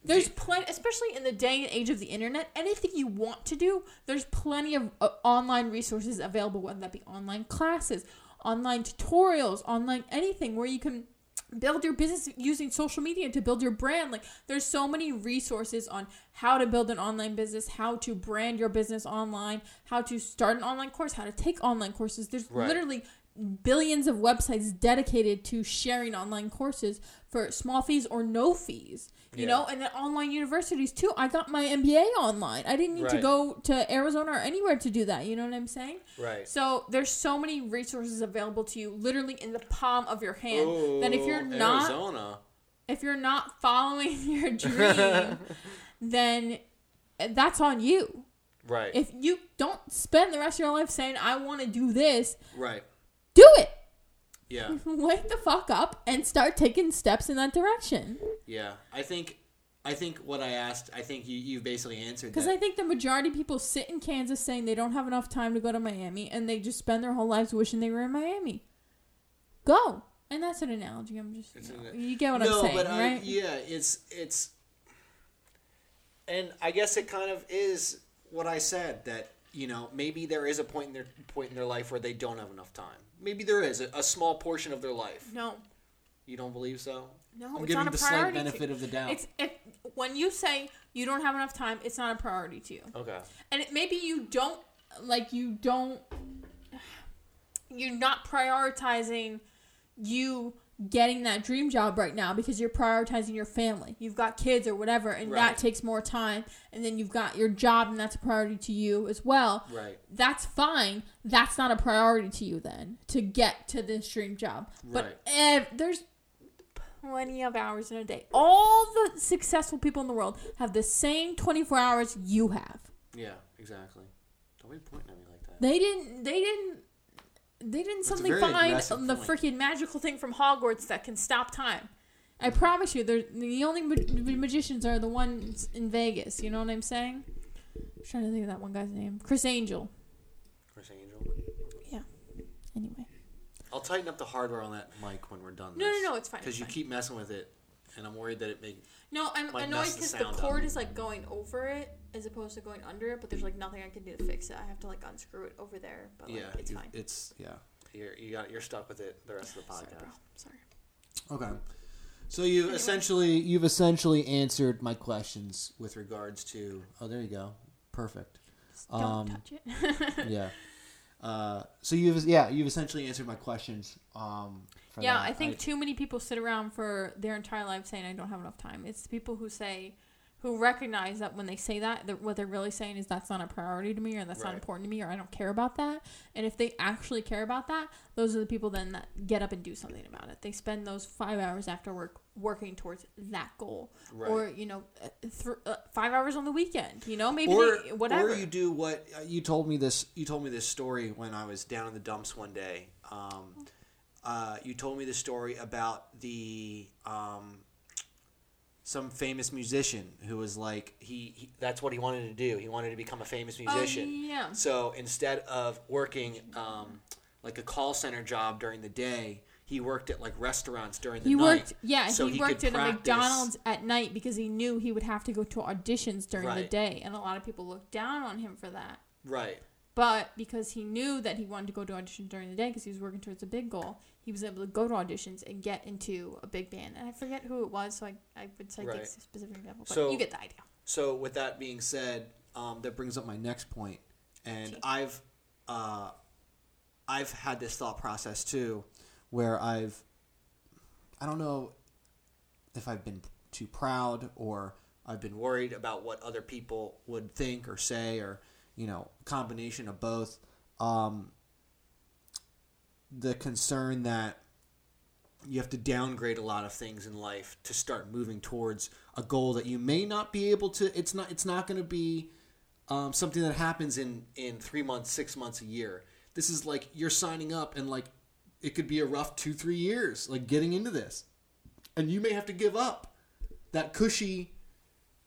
[SPEAKER 2] There's plenty, especially in the day and age of the internet, anything you want to do, there's plenty of uh, online resources available, whether that be online classes, online tutorials, online anything where you can build your business using social media to build your brand. Like, there's so many resources on how to build an online business, how to brand your business online, how to start an online course, how to take online courses. There's
[SPEAKER 1] Right.
[SPEAKER 2] literally billions of websites dedicated to sharing online courses for small fees or no fees. You
[SPEAKER 1] Yeah.
[SPEAKER 2] know, and then online universities too. I got my MBA online. I didn't need to go to Arizona or anywhere to do that. You know what I'm saying?
[SPEAKER 1] Right.
[SPEAKER 2] So there's so many resources available to you, literally in the palm of your hand. that if you're not
[SPEAKER 1] Arizona.
[SPEAKER 2] if you're not following your dream, then that's on you.
[SPEAKER 1] Right.
[SPEAKER 2] If you don't spend the rest of your life saying I want to do this,
[SPEAKER 1] right.
[SPEAKER 2] Do it.
[SPEAKER 1] Yeah.
[SPEAKER 2] Wake the fuck up and start taking steps in that direction.
[SPEAKER 1] Yeah. I think. I think what I asked. I think you you basically answered
[SPEAKER 2] Because. I think the majority of people sit in Kansas saying they don't have enough time to go to Miami, and they just spend their whole lives wishing they were in Miami. Go, and that's an analogy. I'm just you, know, you get what
[SPEAKER 1] no,
[SPEAKER 2] I'm saying,
[SPEAKER 1] but I,
[SPEAKER 2] right?
[SPEAKER 1] yeah, it's it's, and I guess it kind of is what I said that you know maybe there is a point in their point in their life where they don't have enough time. Maybe there is a, a small portion of their life.
[SPEAKER 2] No,
[SPEAKER 1] You don't believe so?
[SPEAKER 2] no,
[SPEAKER 3] I'm
[SPEAKER 2] it's
[SPEAKER 3] giving
[SPEAKER 2] not a
[SPEAKER 3] the slight
[SPEAKER 2] priority.
[SPEAKER 3] benefit
[SPEAKER 2] to,
[SPEAKER 3] of the doubt.
[SPEAKER 2] it's if when you say you don't have enough time, it's not a priority to you.
[SPEAKER 1] Okay.
[SPEAKER 2] and it, maybe you don't like you don't you're not prioritizing you getting that dream job right now because you're prioritizing your family you've got kids or whatever and
[SPEAKER 1] Right.
[SPEAKER 2] that takes more time and then you've got your job and that's a priority to you as well
[SPEAKER 1] Right.
[SPEAKER 2] that's fine that's not a priority to you then to get to this dream job but
[SPEAKER 1] Right.
[SPEAKER 2] ev- there's plenty of hours in a day all the successful people in the world have the same 24 hours you have
[SPEAKER 1] Yeah. Exactly. Don't be pointing at me like that.
[SPEAKER 2] They didn't. They didn't. They didn't
[SPEAKER 1] That's
[SPEAKER 2] suddenly find the freaking magical thing from Hogwarts that can stop time. I promise you, they're the only ma- magicians are the ones in Vegas. You know what I'm saying? I'm trying to think of that one guy's name, Criss Angel.
[SPEAKER 1] Criss Angel. Yeah.
[SPEAKER 2] Anyway,
[SPEAKER 1] I'll tighten up the hardware on that mic when we're done.
[SPEAKER 2] no, no, no, it's fine.
[SPEAKER 1] Because you
[SPEAKER 2] fine.
[SPEAKER 1] keep messing with it, and I'm worried that it may.
[SPEAKER 2] No, I'm
[SPEAKER 1] might
[SPEAKER 2] annoyed
[SPEAKER 1] mess the
[SPEAKER 2] because the,
[SPEAKER 1] sound up.
[SPEAKER 2] cord is like going over it as opposed to going under it. But there's like nothing I can do to fix it. I have to like unscrew it over there. But like,
[SPEAKER 1] Yeah,
[SPEAKER 2] it's
[SPEAKER 3] You-
[SPEAKER 2] fine.
[SPEAKER 3] It's yeah.
[SPEAKER 1] You're you got you're stuck with it the rest of the
[SPEAKER 2] Sorry,
[SPEAKER 1] podcast.
[SPEAKER 2] bro. Sorry.
[SPEAKER 3] Okay. So you've
[SPEAKER 2] Anyway.
[SPEAKER 3] essentially you've essentially answered my questions with regards to. Oh, there you go. Perfect.
[SPEAKER 2] Just don't
[SPEAKER 3] Um,
[SPEAKER 2] touch it.
[SPEAKER 3] yeah. Uh, so you've yeah you've essentially answered my questions. Um, for
[SPEAKER 2] Yeah,
[SPEAKER 3] that.
[SPEAKER 2] I think too many people sit around for their entire life saying I don't have enough time. It's the people who say, who recognize that when they say that, that what they're really saying is that's not a priority to me, or that's not important to me, or I don't care about that. And if they actually care about that, those are the people then that get up and do something about it. They spend those five hours after work working towards that goal,
[SPEAKER 1] Right.
[SPEAKER 2] or you know, uh, th- uh, five hours on the weekend. You know, maybe
[SPEAKER 1] or
[SPEAKER 2] they, whatever.
[SPEAKER 1] Or you do what uh, you told me this. You told me this story when I was down in the dumps one day. Um,
[SPEAKER 3] uh, you told me the story about the um, some famous musician who was like he, he that's what he wanted to do. He wanted to become a famous musician.
[SPEAKER 2] Oh, yeah.
[SPEAKER 3] So instead of working um, like a call center job during the day, he worked at like restaurants during the
[SPEAKER 2] He
[SPEAKER 3] night.
[SPEAKER 2] worked, yeah.
[SPEAKER 3] so
[SPEAKER 2] he,
[SPEAKER 3] could
[SPEAKER 2] worked at a McDonald's at night because he knew he would have to go to auditions during the day, and a lot of people looked down on him for that.
[SPEAKER 3] Right.
[SPEAKER 2] But because he knew that he wanted to go to auditions during the day because he was working towards a big goal, he was able to go to auditions and get into a big band. And I forget who it was, so I, I would say
[SPEAKER 3] Right.
[SPEAKER 2] a specific example. But
[SPEAKER 3] So-
[SPEAKER 2] you get the idea.
[SPEAKER 3] So with that being said, um, that brings up my next point, and. I've uh, I've had this thought process too, where I've I don't know if I've been too proud or I've been worried about what other people would think or say or you know combination of both. Um, the concern that you have to downgrade a lot of things in life to start moving towards a goal that you may not be able to it's not it's not going to be um, something that happens in in three months six months a year. This is like you're signing up and like it could be a rough two three years like getting into this. And you may have to give up that cushy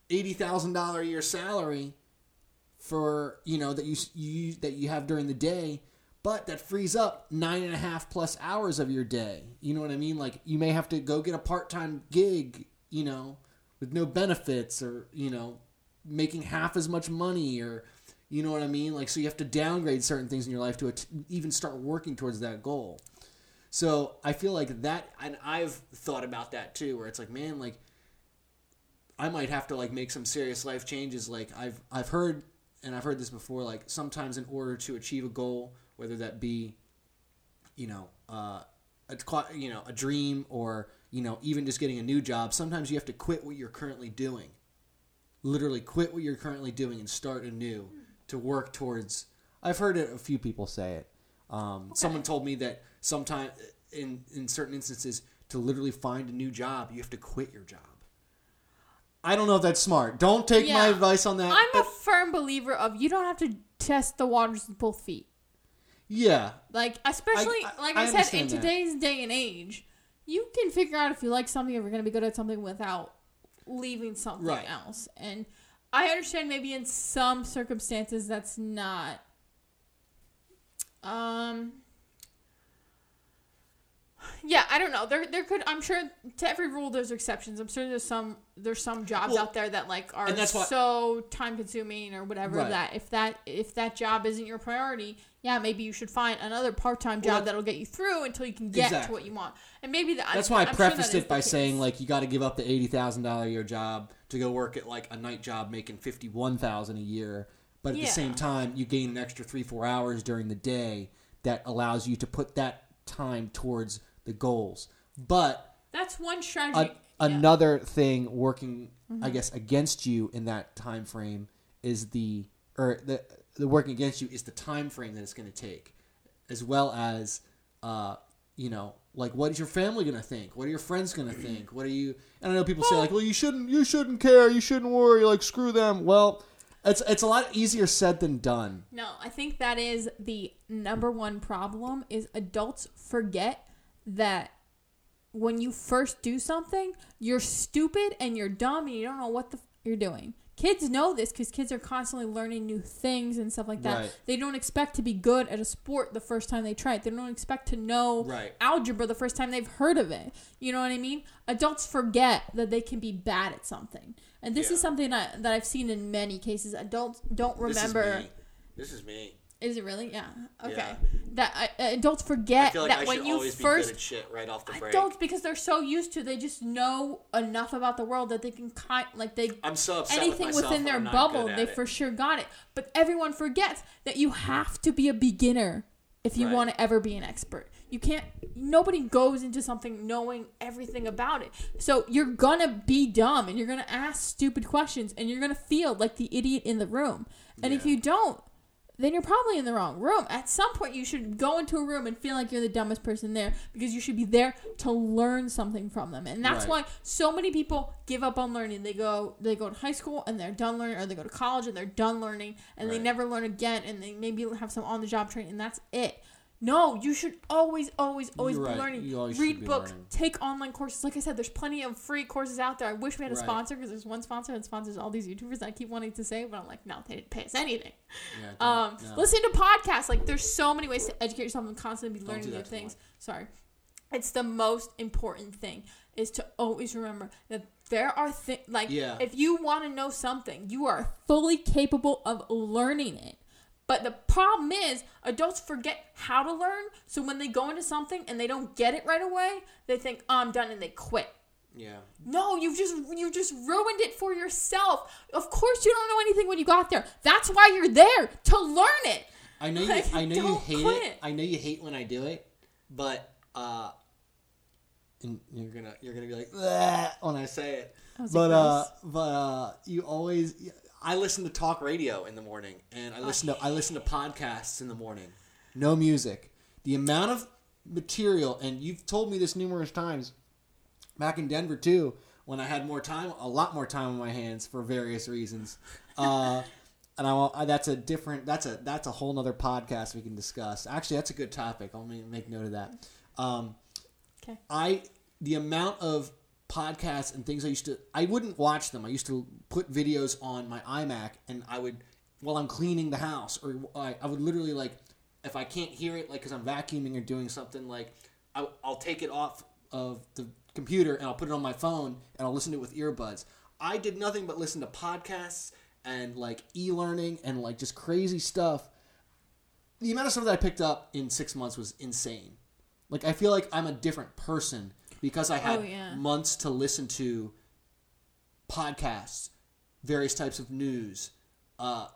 [SPEAKER 3] $80000 a year salary for you know that you you that you have during the day but that frees up nine and a half plus hours of your day. You know what i mean? Like you may have to go get a part-time gig you know with no benefits or you know making half as much money or you know what i mean? Like so you have to downgrade certain things in your life to even start working towards that goal. So i feel like that and i've thought about that too where it's like man like I might have to like make some serious life changes. Like I've I've heard and I've heard this before. Like sometimes in order to achieve a goal, whether that be, you know, uh, a you know a dream or you know even just getting a new job, sometimes you have to quit what you're currently doing. Literally quit what you're currently doing and start anew to work towards. I've heard it, a few people say it. Um, Someone told me that sometimes in in certain instances to literally find a new job, you have to quit your job. I don't know if that's smart. Don't take my advice on that.
[SPEAKER 2] I'm a firm believer of you don't have to test the waters with both feet.
[SPEAKER 3] yeah,
[SPEAKER 2] Like, especially,
[SPEAKER 3] I-
[SPEAKER 2] like
[SPEAKER 3] I
[SPEAKER 2] I, said, in
[SPEAKER 3] that.
[SPEAKER 2] today's day and age, you can figure out if you like something, if you're going to be good at something without leaving something
[SPEAKER 3] Right.
[SPEAKER 2] else. And I understand maybe in some circumstances that's not. Um. Yeah, I don't know. There, there could. I'm sure to every rule there's exceptions. I'm sure there's some there's some jobs
[SPEAKER 3] Well,
[SPEAKER 2] out there that like are
[SPEAKER 3] why-
[SPEAKER 2] so time consuming or whatever
[SPEAKER 3] Right.
[SPEAKER 2] that if that if that job isn't your priority, yeah, maybe you should find another part time
[SPEAKER 3] Well,
[SPEAKER 2] job that'll get you through until you can get
[SPEAKER 3] Exactly.
[SPEAKER 2] to what you want. And maybe that,
[SPEAKER 3] that's
[SPEAKER 2] I'm,
[SPEAKER 3] why I
[SPEAKER 2] I'm
[SPEAKER 3] prefaced
[SPEAKER 2] is
[SPEAKER 3] it by
[SPEAKER 2] the
[SPEAKER 3] saying like you got to give up the eighty thousand dollar a year job to go work at like a night job making fifty one thousand a year. But at the same time, you gain an extra three four hours during the day that allows you to put that time towards the goals. But
[SPEAKER 2] that's one strategy. yeah.
[SPEAKER 3] Another thing working
[SPEAKER 2] Mm-hmm.
[SPEAKER 3] i guess against you in that time frame is the or the the working against you is the time frame that it's going to take as well as uh you know like what is your family going to think? What are your friends going to think? What are you and i know people say like well you shouldn't you shouldn't care you shouldn't worry like screw them. Well it's it's a lot easier said than done.
[SPEAKER 2] No, I think that is the number one problem is adults forget that when you first do something, you're stupid and you're dumb and you don't know what the f- you're doing. Kids know this because kids are constantly learning new things and stuff like that.
[SPEAKER 3] Right.
[SPEAKER 2] They don't expect to be good at a sport the first time they try it. They don't expect to know
[SPEAKER 3] Right.
[SPEAKER 2] algebra the first time they've heard of it. You know what I mean? Adults forget that they can be bad at something. And this
[SPEAKER 3] Yeah.
[SPEAKER 2] is something that, that I've seen in many cases. Adults don't remember.
[SPEAKER 3] this is me, this is me.
[SPEAKER 2] Is it really? Yeah. Okay.
[SPEAKER 3] Yeah.
[SPEAKER 2] That uh, adults
[SPEAKER 3] i
[SPEAKER 2] forget
[SPEAKER 3] like
[SPEAKER 2] that
[SPEAKER 3] i
[SPEAKER 2] when you first
[SPEAKER 3] be good at shit right off the break
[SPEAKER 2] adults because they're so used to they just know enough about the world that they can kind like they
[SPEAKER 3] i'm so upset
[SPEAKER 2] anything
[SPEAKER 3] with
[SPEAKER 2] within their bubble they
[SPEAKER 3] it.
[SPEAKER 2] for sure got it. But everyone forgets that you have to be a beginner if you
[SPEAKER 3] Right.
[SPEAKER 2] want to ever be an expert. You can't. Nobody goes into something knowing everything about it. So you're gonna be dumb and you're gonna ask stupid questions and you're gonna feel like the idiot in the room. And if you don't, then you're probably in the wrong room. At some point, you should go into a room and feel like you're the dumbest person there because you should be there to learn something from them. And that's
[SPEAKER 3] Right.
[SPEAKER 2] why so many people give up on learning. They go they go to high school and they're done learning, or they go to college and they're done learning, and they never learn again, and they maybe have some on the job training, and that's it. No, you should always, always, always
[SPEAKER 3] You're
[SPEAKER 2] be
[SPEAKER 3] right.
[SPEAKER 2] learning.
[SPEAKER 3] You always should
[SPEAKER 2] Read
[SPEAKER 3] be
[SPEAKER 2] books,
[SPEAKER 3] learning.
[SPEAKER 2] take online courses. Like I said, there's plenty of free courses out there. I wish we had a
[SPEAKER 3] Right.
[SPEAKER 2] sponsor because there's one sponsor that sponsors all these YouTubers that I keep wanting to say, but I'm like, no, they didn't pay us anything.
[SPEAKER 3] Yeah, don't-
[SPEAKER 2] Um,
[SPEAKER 3] no.
[SPEAKER 2] listen to podcasts. Like, there's so many ways to educate yourself and constantly be
[SPEAKER 3] Don't
[SPEAKER 2] learning
[SPEAKER 3] do
[SPEAKER 2] new
[SPEAKER 3] that to
[SPEAKER 2] things. Sorry, it's the most important thing is to always remember that there are things like
[SPEAKER 3] Yeah.
[SPEAKER 2] if you want to know something, you are fully capable of learning it. But the problem is, adults forget how to learn. So when they go into something and they don't get it right away, they think, "Oh, I'm done," and they quit.
[SPEAKER 3] yeah.
[SPEAKER 2] No, you've just you just ruined it for yourself. Of course, you don't know anything when you got there. That's why you're there to learn it.
[SPEAKER 3] I know you.
[SPEAKER 2] Like,
[SPEAKER 3] I know you hate
[SPEAKER 2] quit.
[SPEAKER 3] it. I know you hate when I do it, but uh, and you're gonna you're gonna be like when I say it.
[SPEAKER 2] Was it
[SPEAKER 3] But uh, but uh, you always. I listen to talk radio in the morning, and I listen to I listen to podcasts in the morning. No music. The amount of material, and you've told me this numerous times, back in Denver too, when I had more time, a lot more time on my hands for various reasons. Uh, and I, won't- I that's a different that's a that's a whole nother podcast we can discuss. Actually, that's a good topic. I'll make, make note of that. Um,
[SPEAKER 2] Okay.
[SPEAKER 3] I the amount of podcasts and things I used to I wouldn't watch them. I used to put videos on my iMac and I would while I'm cleaning the house or I, I would literally like if I can't hear it like cuz I'm vacuuming or doing something like I, I'll take it off of the computer and I'll put it on my phone and I'll listen to it with earbuds. I did nothing but listen to podcasts and like e-learning and like just crazy stuff. The amount of stuff that I picked up in 6 months was insane. Like I feel like I'm a different person because I had
[SPEAKER 2] Oh, yeah.
[SPEAKER 3] months to listen to podcasts, various types of news, uh,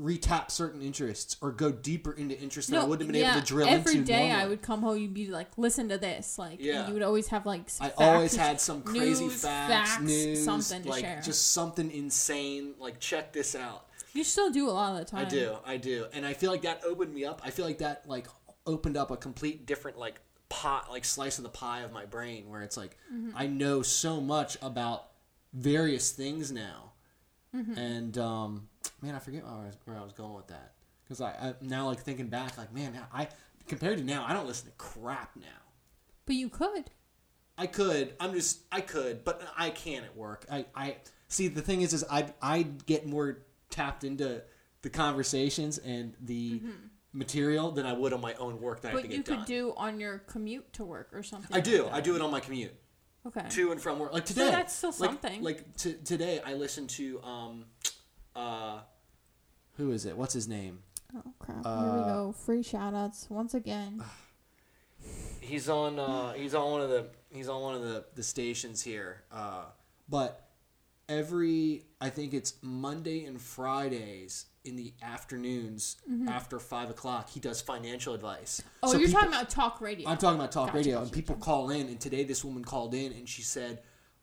[SPEAKER 3] retap certain interests, or go deeper into interests that I wouldn't have been able to drill
[SPEAKER 2] every
[SPEAKER 3] into.
[SPEAKER 2] day I would come home, you'd be like, listen to this, like,
[SPEAKER 3] Yeah.
[SPEAKER 2] you would always have like.
[SPEAKER 3] I
[SPEAKER 2] facts
[SPEAKER 3] always had some crazy
[SPEAKER 2] news,
[SPEAKER 3] facts, news,
[SPEAKER 2] something to
[SPEAKER 3] like
[SPEAKER 2] share.
[SPEAKER 3] just something insane. Like check this out.
[SPEAKER 2] you still do a lot of the time.
[SPEAKER 3] I do, I do, and I feel like that opened me up. I feel like that like opened up a complete different like pot, like slice of the pie of my brain, where it's like
[SPEAKER 2] Mm-hmm.
[SPEAKER 3] I know so much about various things now,
[SPEAKER 2] Mm-hmm.
[SPEAKER 3] and um, man, I forget where I was, where I was going with that because I, I now like thinking back, like man, I compared to now, I don't listen to crap now.
[SPEAKER 2] But you could.
[SPEAKER 3] I could. I'm just. I could, but I can't at work. I. I see. The thing is, is I. I get more tapped into the conversations and the material than I would on my own work that I have
[SPEAKER 2] Mm-hmm. But you could do on your commute to work or something.
[SPEAKER 3] I do.
[SPEAKER 2] like
[SPEAKER 3] I do it on my commute
[SPEAKER 2] Okay.
[SPEAKER 3] to and from work. Like today.
[SPEAKER 2] So that's still
[SPEAKER 3] like,
[SPEAKER 2] something.
[SPEAKER 3] Like t- today, I listened to um, uh, who is it? What's his name?
[SPEAKER 2] Oh crap!
[SPEAKER 3] Uh,
[SPEAKER 2] Here we go. Free shout outs once again.
[SPEAKER 3] He's on. Uh, he's on one of the. He's on one of the the stations here. Uh, but every I think it's Monday and Fridays in the afternoons after five o'clock. He does financial advice.
[SPEAKER 2] Mm-hmm. Oh,
[SPEAKER 3] So
[SPEAKER 2] you're
[SPEAKER 3] people-
[SPEAKER 2] talking about talk radio.
[SPEAKER 3] I'm talking about talk
[SPEAKER 2] Gotcha,
[SPEAKER 3] radio,
[SPEAKER 2] gotcha,
[SPEAKER 3] and people call in. And today, this woman called in, and she said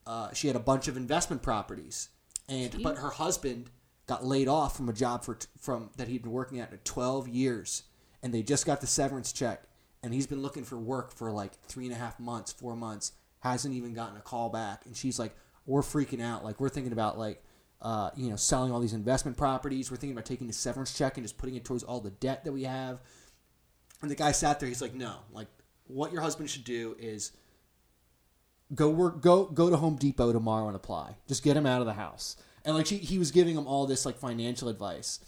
[SPEAKER 3] uh, she had a bunch of investment properties, and but her husband got laid off from a job for from that he'd been working at for 12 years, and they just got the severance check, and he's been looking for work for like three and a half months, four months, hasn't even gotten a call back, and she's like, we're freaking out, like we're thinking about like. Uh, you know, selling all these investment properties. We're thinking about taking the severance check and just putting it towards all the debt that we have. And the guy sat there. He's like, "No, like what your husband should do is go work, go go to Home Depot tomorrow and apply. Just get him out of the house." And like she, he was giving him all this like financial advice,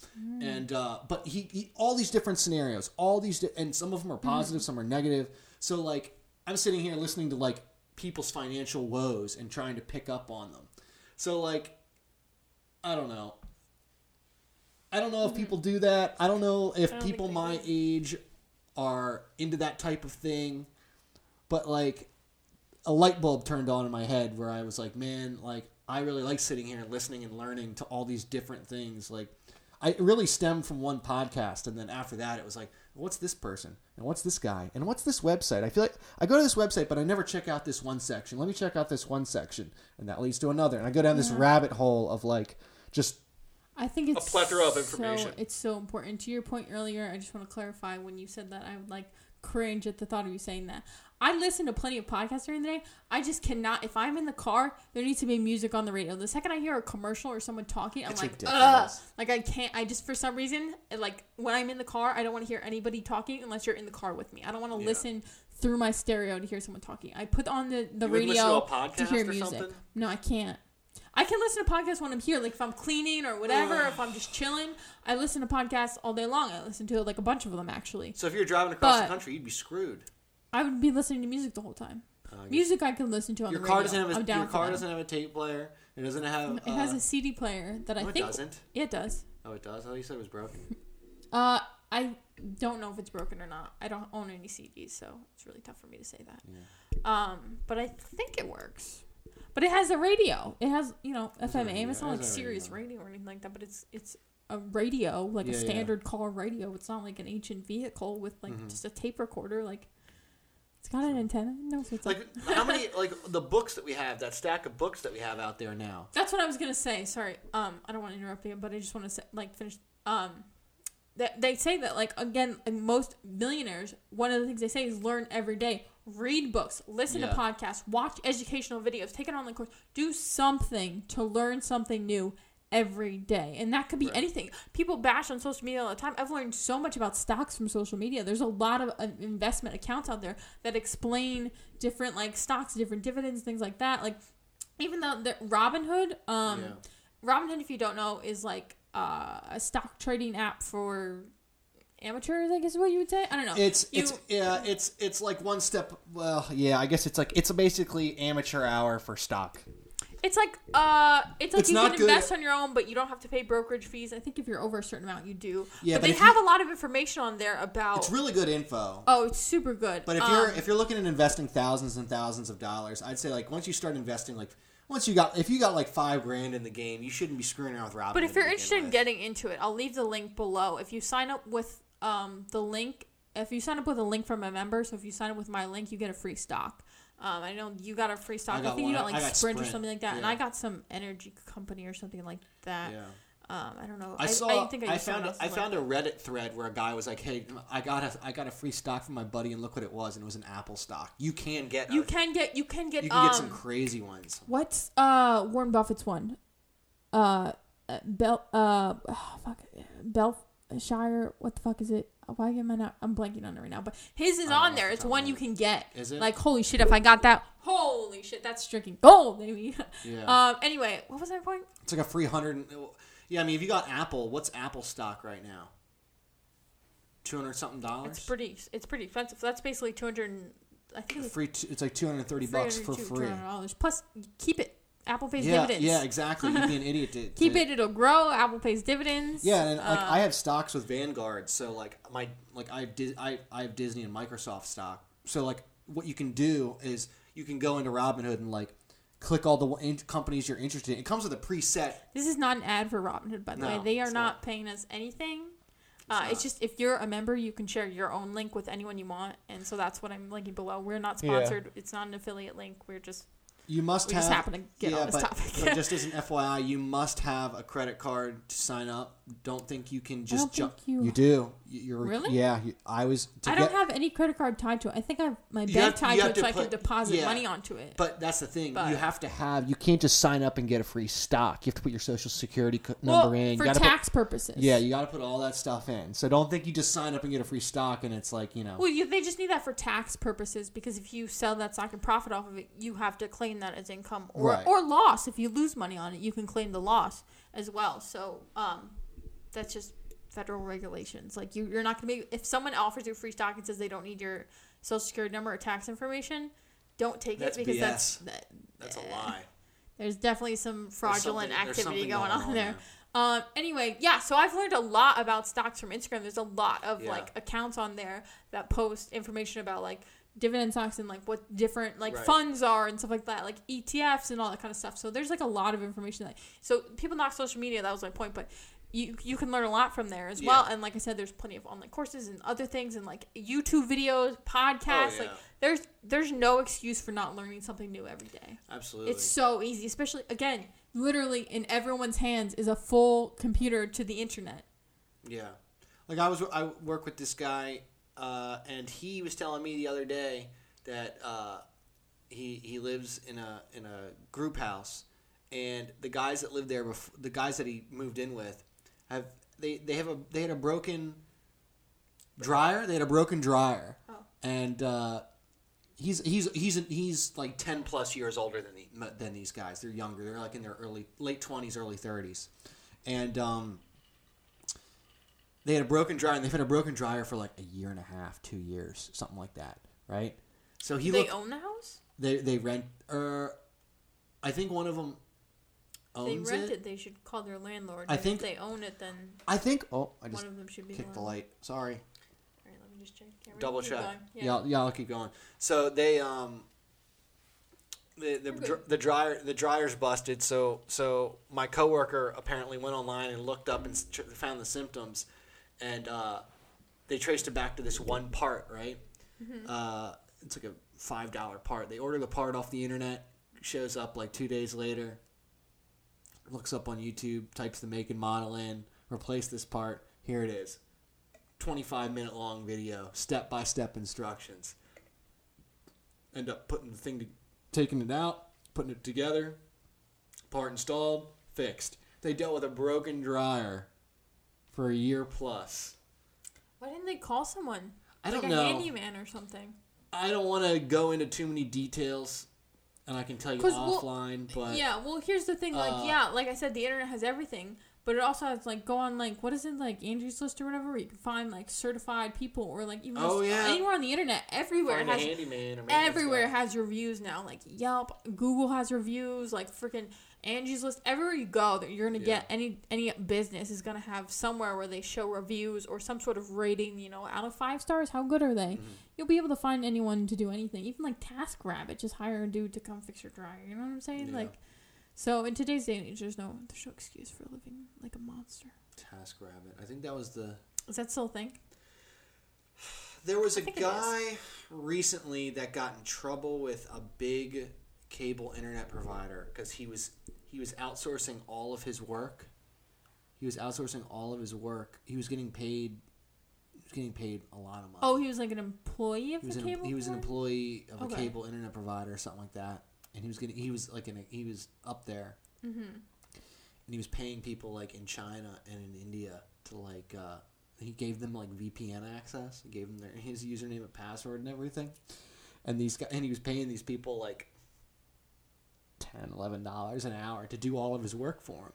[SPEAKER 3] and uh, but he, he all these different scenarios, all these di- and some of them are positive, some are negative. So like I'm sitting here listening to like people's financial woes and trying to pick up on them. So like I don't know. I don't know if people do that. I don't know if
[SPEAKER 2] don't
[SPEAKER 3] people my
[SPEAKER 2] do.
[SPEAKER 3] age are into that type of thing. But like a light bulb turned on in my head where I was like, man, like I really like sitting here and listening and learning to all these different things. Like I really stemmed from one podcast and then after that it was like, what's this person? And what's this guy? And what's this website? I feel like I go to this website but I never check out this one section. Let me check out this one section. And that leads to another. And I go down this rabbit hole of like just
[SPEAKER 2] I think it's a
[SPEAKER 1] plethora of
[SPEAKER 2] so-
[SPEAKER 1] information.
[SPEAKER 2] it's so important. To your point earlier, I just want to clarify when you said that I would like cringe at the thought of you saying that. I listen to plenty of podcasts during the day. I just cannot. If I'm in the car, there needs to be music on the radio. The second I hear a commercial or someone talking, I'm
[SPEAKER 3] It's
[SPEAKER 2] like, ugh. Like I can't. I just for some reason, like when I'm in the car, I don't want to hear anybody talking unless you're in the car with me. I don't want to
[SPEAKER 1] Yeah.
[SPEAKER 2] listen through my stereo to hear someone talking. I put on the the
[SPEAKER 1] You wouldn't listen
[SPEAKER 2] radio
[SPEAKER 1] to a podcast
[SPEAKER 2] to hear
[SPEAKER 1] or
[SPEAKER 2] music.
[SPEAKER 1] something?
[SPEAKER 2] No, I can't. I can listen to podcasts when I'm here, like if I'm cleaning or whatever. if I'm just chilling, I listen to podcasts all day long. I listen to like a bunch of them actually.
[SPEAKER 1] So if you're driving across
[SPEAKER 2] But-
[SPEAKER 1] the country, you'd be screwed.
[SPEAKER 2] I would be listening to music the whole time.
[SPEAKER 1] Uh,
[SPEAKER 2] Music I can listen to on
[SPEAKER 1] Your
[SPEAKER 2] the
[SPEAKER 1] car
[SPEAKER 2] radio.
[SPEAKER 1] doesn't have a
[SPEAKER 2] down
[SPEAKER 1] your
[SPEAKER 2] for
[SPEAKER 1] car
[SPEAKER 2] that.
[SPEAKER 1] doesn't have a tape player. It doesn't have.
[SPEAKER 2] It has
[SPEAKER 1] uh,
[SPEAKER 2] a CD player that I
[SPEAKER 1] no, it
[SPEAKER 2] think
[SPEAKER 1] doesn't.
[SPEAKER 2] Yeah, it does.
[SPEAKER 1] Oh, it does. I thought you said it was broken.
[SPEAKER 2] Uh, I don't know if it's broken or not. I don't own any CDs, so it's really tough for me to say that. Um, but I think it works. But it has a radio. It has you know FM. AM. It's not like Sirius
[SPEAKER 1] radio.
[SPEAKER 2] radio or anything like that. But it's it's a radio, like
[SPEAKER 3] Yeah,
[SPEAKER 2] a
[SPEAKER 3] yeah.
[SPEAKER 2] standard car radio. It's not like an ancient vehicle with like
[SPEAKER 1] Mhm.
[SPEAKER 2] just a tape recorder. Like it's got an antenna. No, it's like,
[SPEAKER 1] Like how many like the books that we have, that stack of books that we have out there now.
[SPEAKER 2] That's what I was gonna say. Sorry, um, I don't want to interrupt you, but I just want to say, like finish. Um, that they say that like again, like, most millionaires, one of the things they say is learn every day, read books, listen
[SPEAKER 1] Yeah.
[SPEAKER 2] to podcasts, watch educational videos, take an online course, do something to learn something new every day, and that could be
[SPEAKER 1] Right.
[SPEAKER 2] anything. People bash on social media all the time. I've learned so much about stocks from social media. There's a lot of uh, investment accounts out there that explain different like stocks, different dividends, things like that. Like even though the Robinhood, um,
[SPEAKER 1] Yeah.
[SPEAKER 2] Robinhood, if you don't know, is like uh, a stock trading app for amateurs. I guess is what you would say. I don't know.
[SPEAKER 3] It's
[SPEAKER 2] You-
[SPEAKER 3] it's yeah it's it's like one step. Well, yeah, I guess it's like it's basically amateur hour for stock.
[SPEAKER 2] It's like uh, it's like
[SPEAKER 3] It's
[SPEAKER 2] you can
[SPEAKER 3] good-
[SPEAKER 2] invest on your own, but you don't have to pay brokerage fees. I think if you're over a certain amount, you do.
[SPEAKER 3] Yeah,
[SPEAKER 2] but,
[SPEAKER 3] but
[SPEAKER 2] they have
[SPEAKER 3] you-
[SPEAKER 2] a lot of information on there about.
[SPEAKER 3] It's really good info.
[SPEAKER 2] oh, it's super good.
[SPEAKER 3] But if you're
[SPEAKER 2] Um,
[SPEAKER 3] if you're looking at investing thousands and thousands of dollars, I'd say like once you start investing like once you got if you got like five grand in the game, you shouldn't be screwing around with Robinhood.
[SPEAKER 2] But if you're interested in getting into it, I'll leave the link below. If you sign up with um, the link, if you sign up with a link from a member, so if you sign up with my link, you get a free stock. Um, I know you got a free stock.
[SPEAKER 3] I
[SPEAKER 2] I, think
[SPEAKER 3] one.
[SPEAKER 2] you got like
[SPEAKER 3] got
[SPEAKER 2] Sprint, or something like that, and I got some energy company or something like that.
[SPEAKER 3] yeah.
[SPEAKER 2] Um, I don't know.
[SPEAKER 3] I saw. I,
[SPEAKER 2] think I, used
[SPEAKER 3] found. A, I found a Reddit thread where a guy was like, "Hey, I got a I got a free stock from my buddy, and look what it was, and it was an Apple stock. You can get
[SPEAKER 2] You
[SPEAKER 3] a-
[SPEAKER 2] can get. You can get.
[SPEAKER 3] you can
[SPEAKER 2] um,
[SPEAKER 3] get some crazy ones.
[SPEAKER 2] What's uh Warren Buffett's one? Uh, uh, Bel uh oh, fuck Belshire. What the fuck is it? Why am I not? I'm blanking on it right now. But his is on there. It's one you can get.
[SPEAKER 3] Is it?
[SPEAKER 2] Like holy shit! If I got that, holy shit, that's stricken gold, baby.
[SPEAKER 3] Yeah.
[SPEAKER 2] um. Anyway, what was my point?
[SPEAKER 3] It's like a free hundred. Yeah, I mean, if you got Apple, what's Apple stock right now? Two hundred something dollars.
[SPEAKER 2] It's pretty. It's pretty expensive. That's basically two hundred. I think it's
[SPEAKER 3] free. It's like two hundred thirty bucks for free.
[SPEAKER 2] Plus, keep it. Apple pays
[SPEAKER 3] Yeah,
[SPEAKER 2] dividends.
[SPEAKER 3] yeah, exactly. You'd be an idiot to
[SPEAKER 2] Keep it. It'll grow. Apple pays dividends.
[SPEAKER 3] Yeah, and like
[SPEAKER 2] Uh,
[SPEAKER 3] I have stocks with Vanguard, so like my like I did I I have Disney and Microsoft stock. So like what you can do is you can go into Robinhood and like click all the in- companies you're interested in. It comes with a preset.
[SPEAKER 2] This is not an ad for Robinhood, by the
[SPEAKER 3] No,
[SPEAKER 2] way. They are not,
[SPEAKER 3] not.
[SPEAKER 2] paying us anything. Uh, it's just if you're a member, you can share your own link with anyone you want, and so that's what I'm linking below. We're not
[SPEAKER 1] Yeah.
[SPEAKER 2] sponsored. It's not an affiliate link. We're just
[SPEAKER 3] You must
[SPEAKER 2] we
[SPEAKER 3] have
[SPEAKER 2] just happen to get
[SPEAKER 3] yeah,
[SPEAKER 2] on this
[SPEAKER 3] but,
[SPEAKER 2] topic.
[SPEAKER 3] but just as an FYI, you must have a credit card to sign up. Don't think you can just
[SPEAKER 2] don't
[SPEAKER 3] jump.
[SPEAKER 2] think you-
[SPEAKER 3] do. You- You're
[SPEAKER 2] Really?
[SPEAKER 3] Yeah, you, I was.
[SPEAKER 2] I
[SPEAKER 3] get,
[SPEAKER 2] don't have any credit card tied to it. I think I have my bank
[SPEAKER 3] have-
[SPEAKER 2] tied to it,
[SPEAKER 3] to
[SPEAKER 2] so I can deposit
[SPEAKER 3] yeah.
[SPEAKER 2] money onto it.
[SPEAKER 3] But that's the thing.
[SPEAKER 2] But-
[SPEAKER 3] you have to have. You can't just sign up and get a free stock. You have to put your social security co- number
[SPEAKER 2] well,
[SPEAKER 3] in. You
[SPEAKER 2] for
[SPEAKER 3] gotta put-
[SPEAKER 2] tax purposes.
[SPEAKER 3] Yeah, you got to put all that stuff in. So don't think you just sign up and get a free stock and it's like, you know.
[SPEAKER 2] Well, you, they just need that for tax purposes because if you sell that stock and profit off of it, you have to claim that as income or,
[SPEAKER 3] Right.
[SPEAKER 2] or loss. If you lose money on it, you can claim the loss as well. So um, that's just federal regulations. Like you, you're not gonna be if someone offers you free stock and says they don't need your social security number or tax information, don't take
[SPEAKER 1] That's
[SPEAKER 2] it because
[SPEAKER 1] BS.
[SPEAKER 2] that's that,
[SPEAKER 1] That's a
[SPEAKER 2] eh,
[SPEAKER 1] lie.
[SPEAKER 2] There's definitely some fraudulent activity going,
[SPEAKER 1] going
[SPEAKER 2] on,
[SPEAKER 1] on
[SPEAKER 2] there.
[SPEAKER 1] there.
[SPEAKER 2] Um, anyway, yeah, so I've learned a lot about stocks from Instagram. There's a lot of
[SPEAKER 1] Yeah.
[SPEAKER 2] like accounts on there that post information about like dividend stocks and like what different like
[SPEAKER 1] Right.
[SPEAKER 2] funds are and stuff like that, like ETFs and all that kind of stuff. So there's like a lot of information that so people knock social media. That was my point, but you you can learn a lot from there as well. And like I said, there's plenty of online courses and other things and like YouTube videos, podcasts.
[SPEAKER 1] Oh,
[SPEAKER 2] Like there's there's no excuse for not learning something new every day.
[SPEAKER 1] Absolutely.
[SPEAKER 2] It's so easy, especially again, literally in everyone's hands is a full computer to the internet.
[SPEAKER 3] Yeah. Like I was I work with this guy uh, and he was telling me the other day that uh, he he lives in a in a group house, and the guys that live there, before, the guys that he moved in with, have they they have a they had a broken dryer. They had a broken dryer,
[SPEAKER 2] Oh.
[SPEAKER 3] and uh, he's he's he's he's like ten plus years older than the, than these guys. They're younger. They're like in their early late twenties, early thirties, and um, they had a broken dryer. And they've had a broken dryer for like a year and a half, two years, something like that, right? So he
[SPEAKER 2] they
[SPEAKER 3] looked.
[SPEAKER 2] own the house.
[SPEAKER 3] They they rent. Or I think one of them
[SPEAKER 2] They rent
[SPEAKER 3] it.
[SPEAKER 2] it. They should call their landlord.
[SPEAKER 3] I
[SPEAKER 2] and
[SPEAKER 3] think-
[SPEAKER 2] if they own it, then
[SPEAKER 3] I think. Oh, I just
[SPEAKER 2] one of them should be
[SPEAKER 3] kicked the
[SPEAKER 2] landlord.
[SPEAKER 3] light. Sorry.
[SPEAKER 2] All right, let me just check. Can't
[SPEAKER 3] Double
[SPEAKER 2] keep
[SPEAKER 3] check.
[SPEAKER 2] going.
[SPEAKER 3] Yeah,
[SPEAKER 2] Yeah.
[SPEAKER 3] I'll, yeah, I'll keep going. So they um the the,
[SPEAKER 2] We're
[SPEAKER 3] dr-
[SPEAKER 2] good.
[SPEAKER 3] the dryer the dryer's busted. So so my coworker apparently went online and looked up and s- tr- found the symptoms, and uh, they traced it back to this one part. Right,
[SPEAKER 2] Mm-hmm.
[SPEAKER 3] uh, it's like a five dollar part. They order the part off the internet. Shows up like two days later. Looks up on YouTube, types the make and model in, replace this part. Here it is. 25 minute long video, step by step instructions. End up putting the thing to taking it out, putting it together, part installed, fixed. They dealt with a broken dryer for a year plus.
[SPEAKER 2] Why didn't they call someone?
[SPEAKER 3] I
[SPEAKER 2] like
[SPEAKER 3] don't
[SPEAKER 2] a
[SPEAKER 3] know.
[SPEAKER 2] handyman or something.
[SPEAKER 3] I don't want to go into too many details, and I can tell you
[SPEAKER 2] 'Cause, well,
[SPEAKER 3] offline. but
[SPEAKER 2] yeah, well, here's the thing. Like,
[SPEAKER 3] uh,
[SPEAKER 2] yeah, like I said, the internet has everything, but it also has like go on like what is it like Angie's List or whatever, where you can find like certified people or like even
[SPEAKER 3] Oh, yeah.
[SPEAKER 2] anywhere on the internet, everywhere
[SPEAKER 3] find a
[SPEAKER 2] has everywhere has reviews now. Like Yelp, Google has reviews. Like freaking Angie's List. Everywhere you go, that you're gonna
[SPEAKER 3] Yeah.
[SPEAKER 2] get any any business is gonna have somewhere where they show reviews or some sort of rating. You know, out of five stars, how good are they?
[SPEAKER 3] Mm-hmm.
[SPEAKER 2] You'll be able to find anyone to do anything. Even like Task Rabbit, just hire a dude to come fix your dryer. You know what I'm saying?
[SPEAKER 3] Yeah.
[SPEAKER 2] Like, so in today's day and age, there's no there's no excuse for living like a monster.
[SPEAKER 3] Task Rabbit, I think that was the.
[SPEAKER 2] Is that still a thing?
[SPEAKER 3] There was a guy recently that got in trouble with a big cable internet provider because he was he was outsourcing all of his work. He was outsourcing all of his work. He was getting paid. He was getting paid a lot of money.
[SPEAKER 2] Oh, he was like an employee of
[SPEAKER 3] he was
[SPEAKER 2] the
[SPEAKER 3] an
[SPEAKER 2] cable.
[SPEAKER 3] he was an
[SPEAKER 2] provider?
[SPEAKER 3] employee of a cable internet provider or something like that, and he was getting he was like in a, he was up there,
[SPEAKER 2] Mhm.
[SPEAKER 3] and he was paying people like in China and in India to like uh, he gave them like VPN access. He gave them their his username and password and everything, and these guys and he was paying these people like 10 11 dollars an hour to do all of his work for him.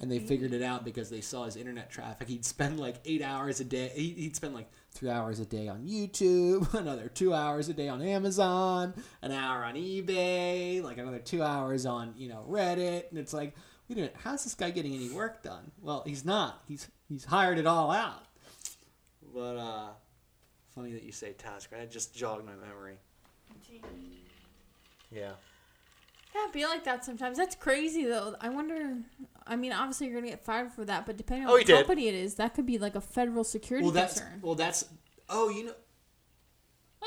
[SPEAKER 3] And they figured it out because they saw his internet traffic. He'd spend like eight hours a day. he- He'd spend like three hours a day on YouTube, another two hours a day on Amazon, an hour on eBay, like another two hours on you know Reddit. And it's like, wait a minute, how's this guy getting any work done? Well, he's not. He's he's hired it all out. But uh, funny that you say task. That just jogged my memory. Yeah.
[SPEAKER 2] Yeah, be like that sometimes. That's crazy though. I wonder. I mean, obviously you're gonna get fired for that, but depending on
[SPEAKER 3] Oh,
[SPEAKER 2] what
[SPEAKER 3] did.
[SPEAKER 2] company it is, that could be like a federal security
[SPEAKER 3] Well, that's
[SPEAKER 2] concern.
[SPEAKER 3] well, that's. Oh, you know,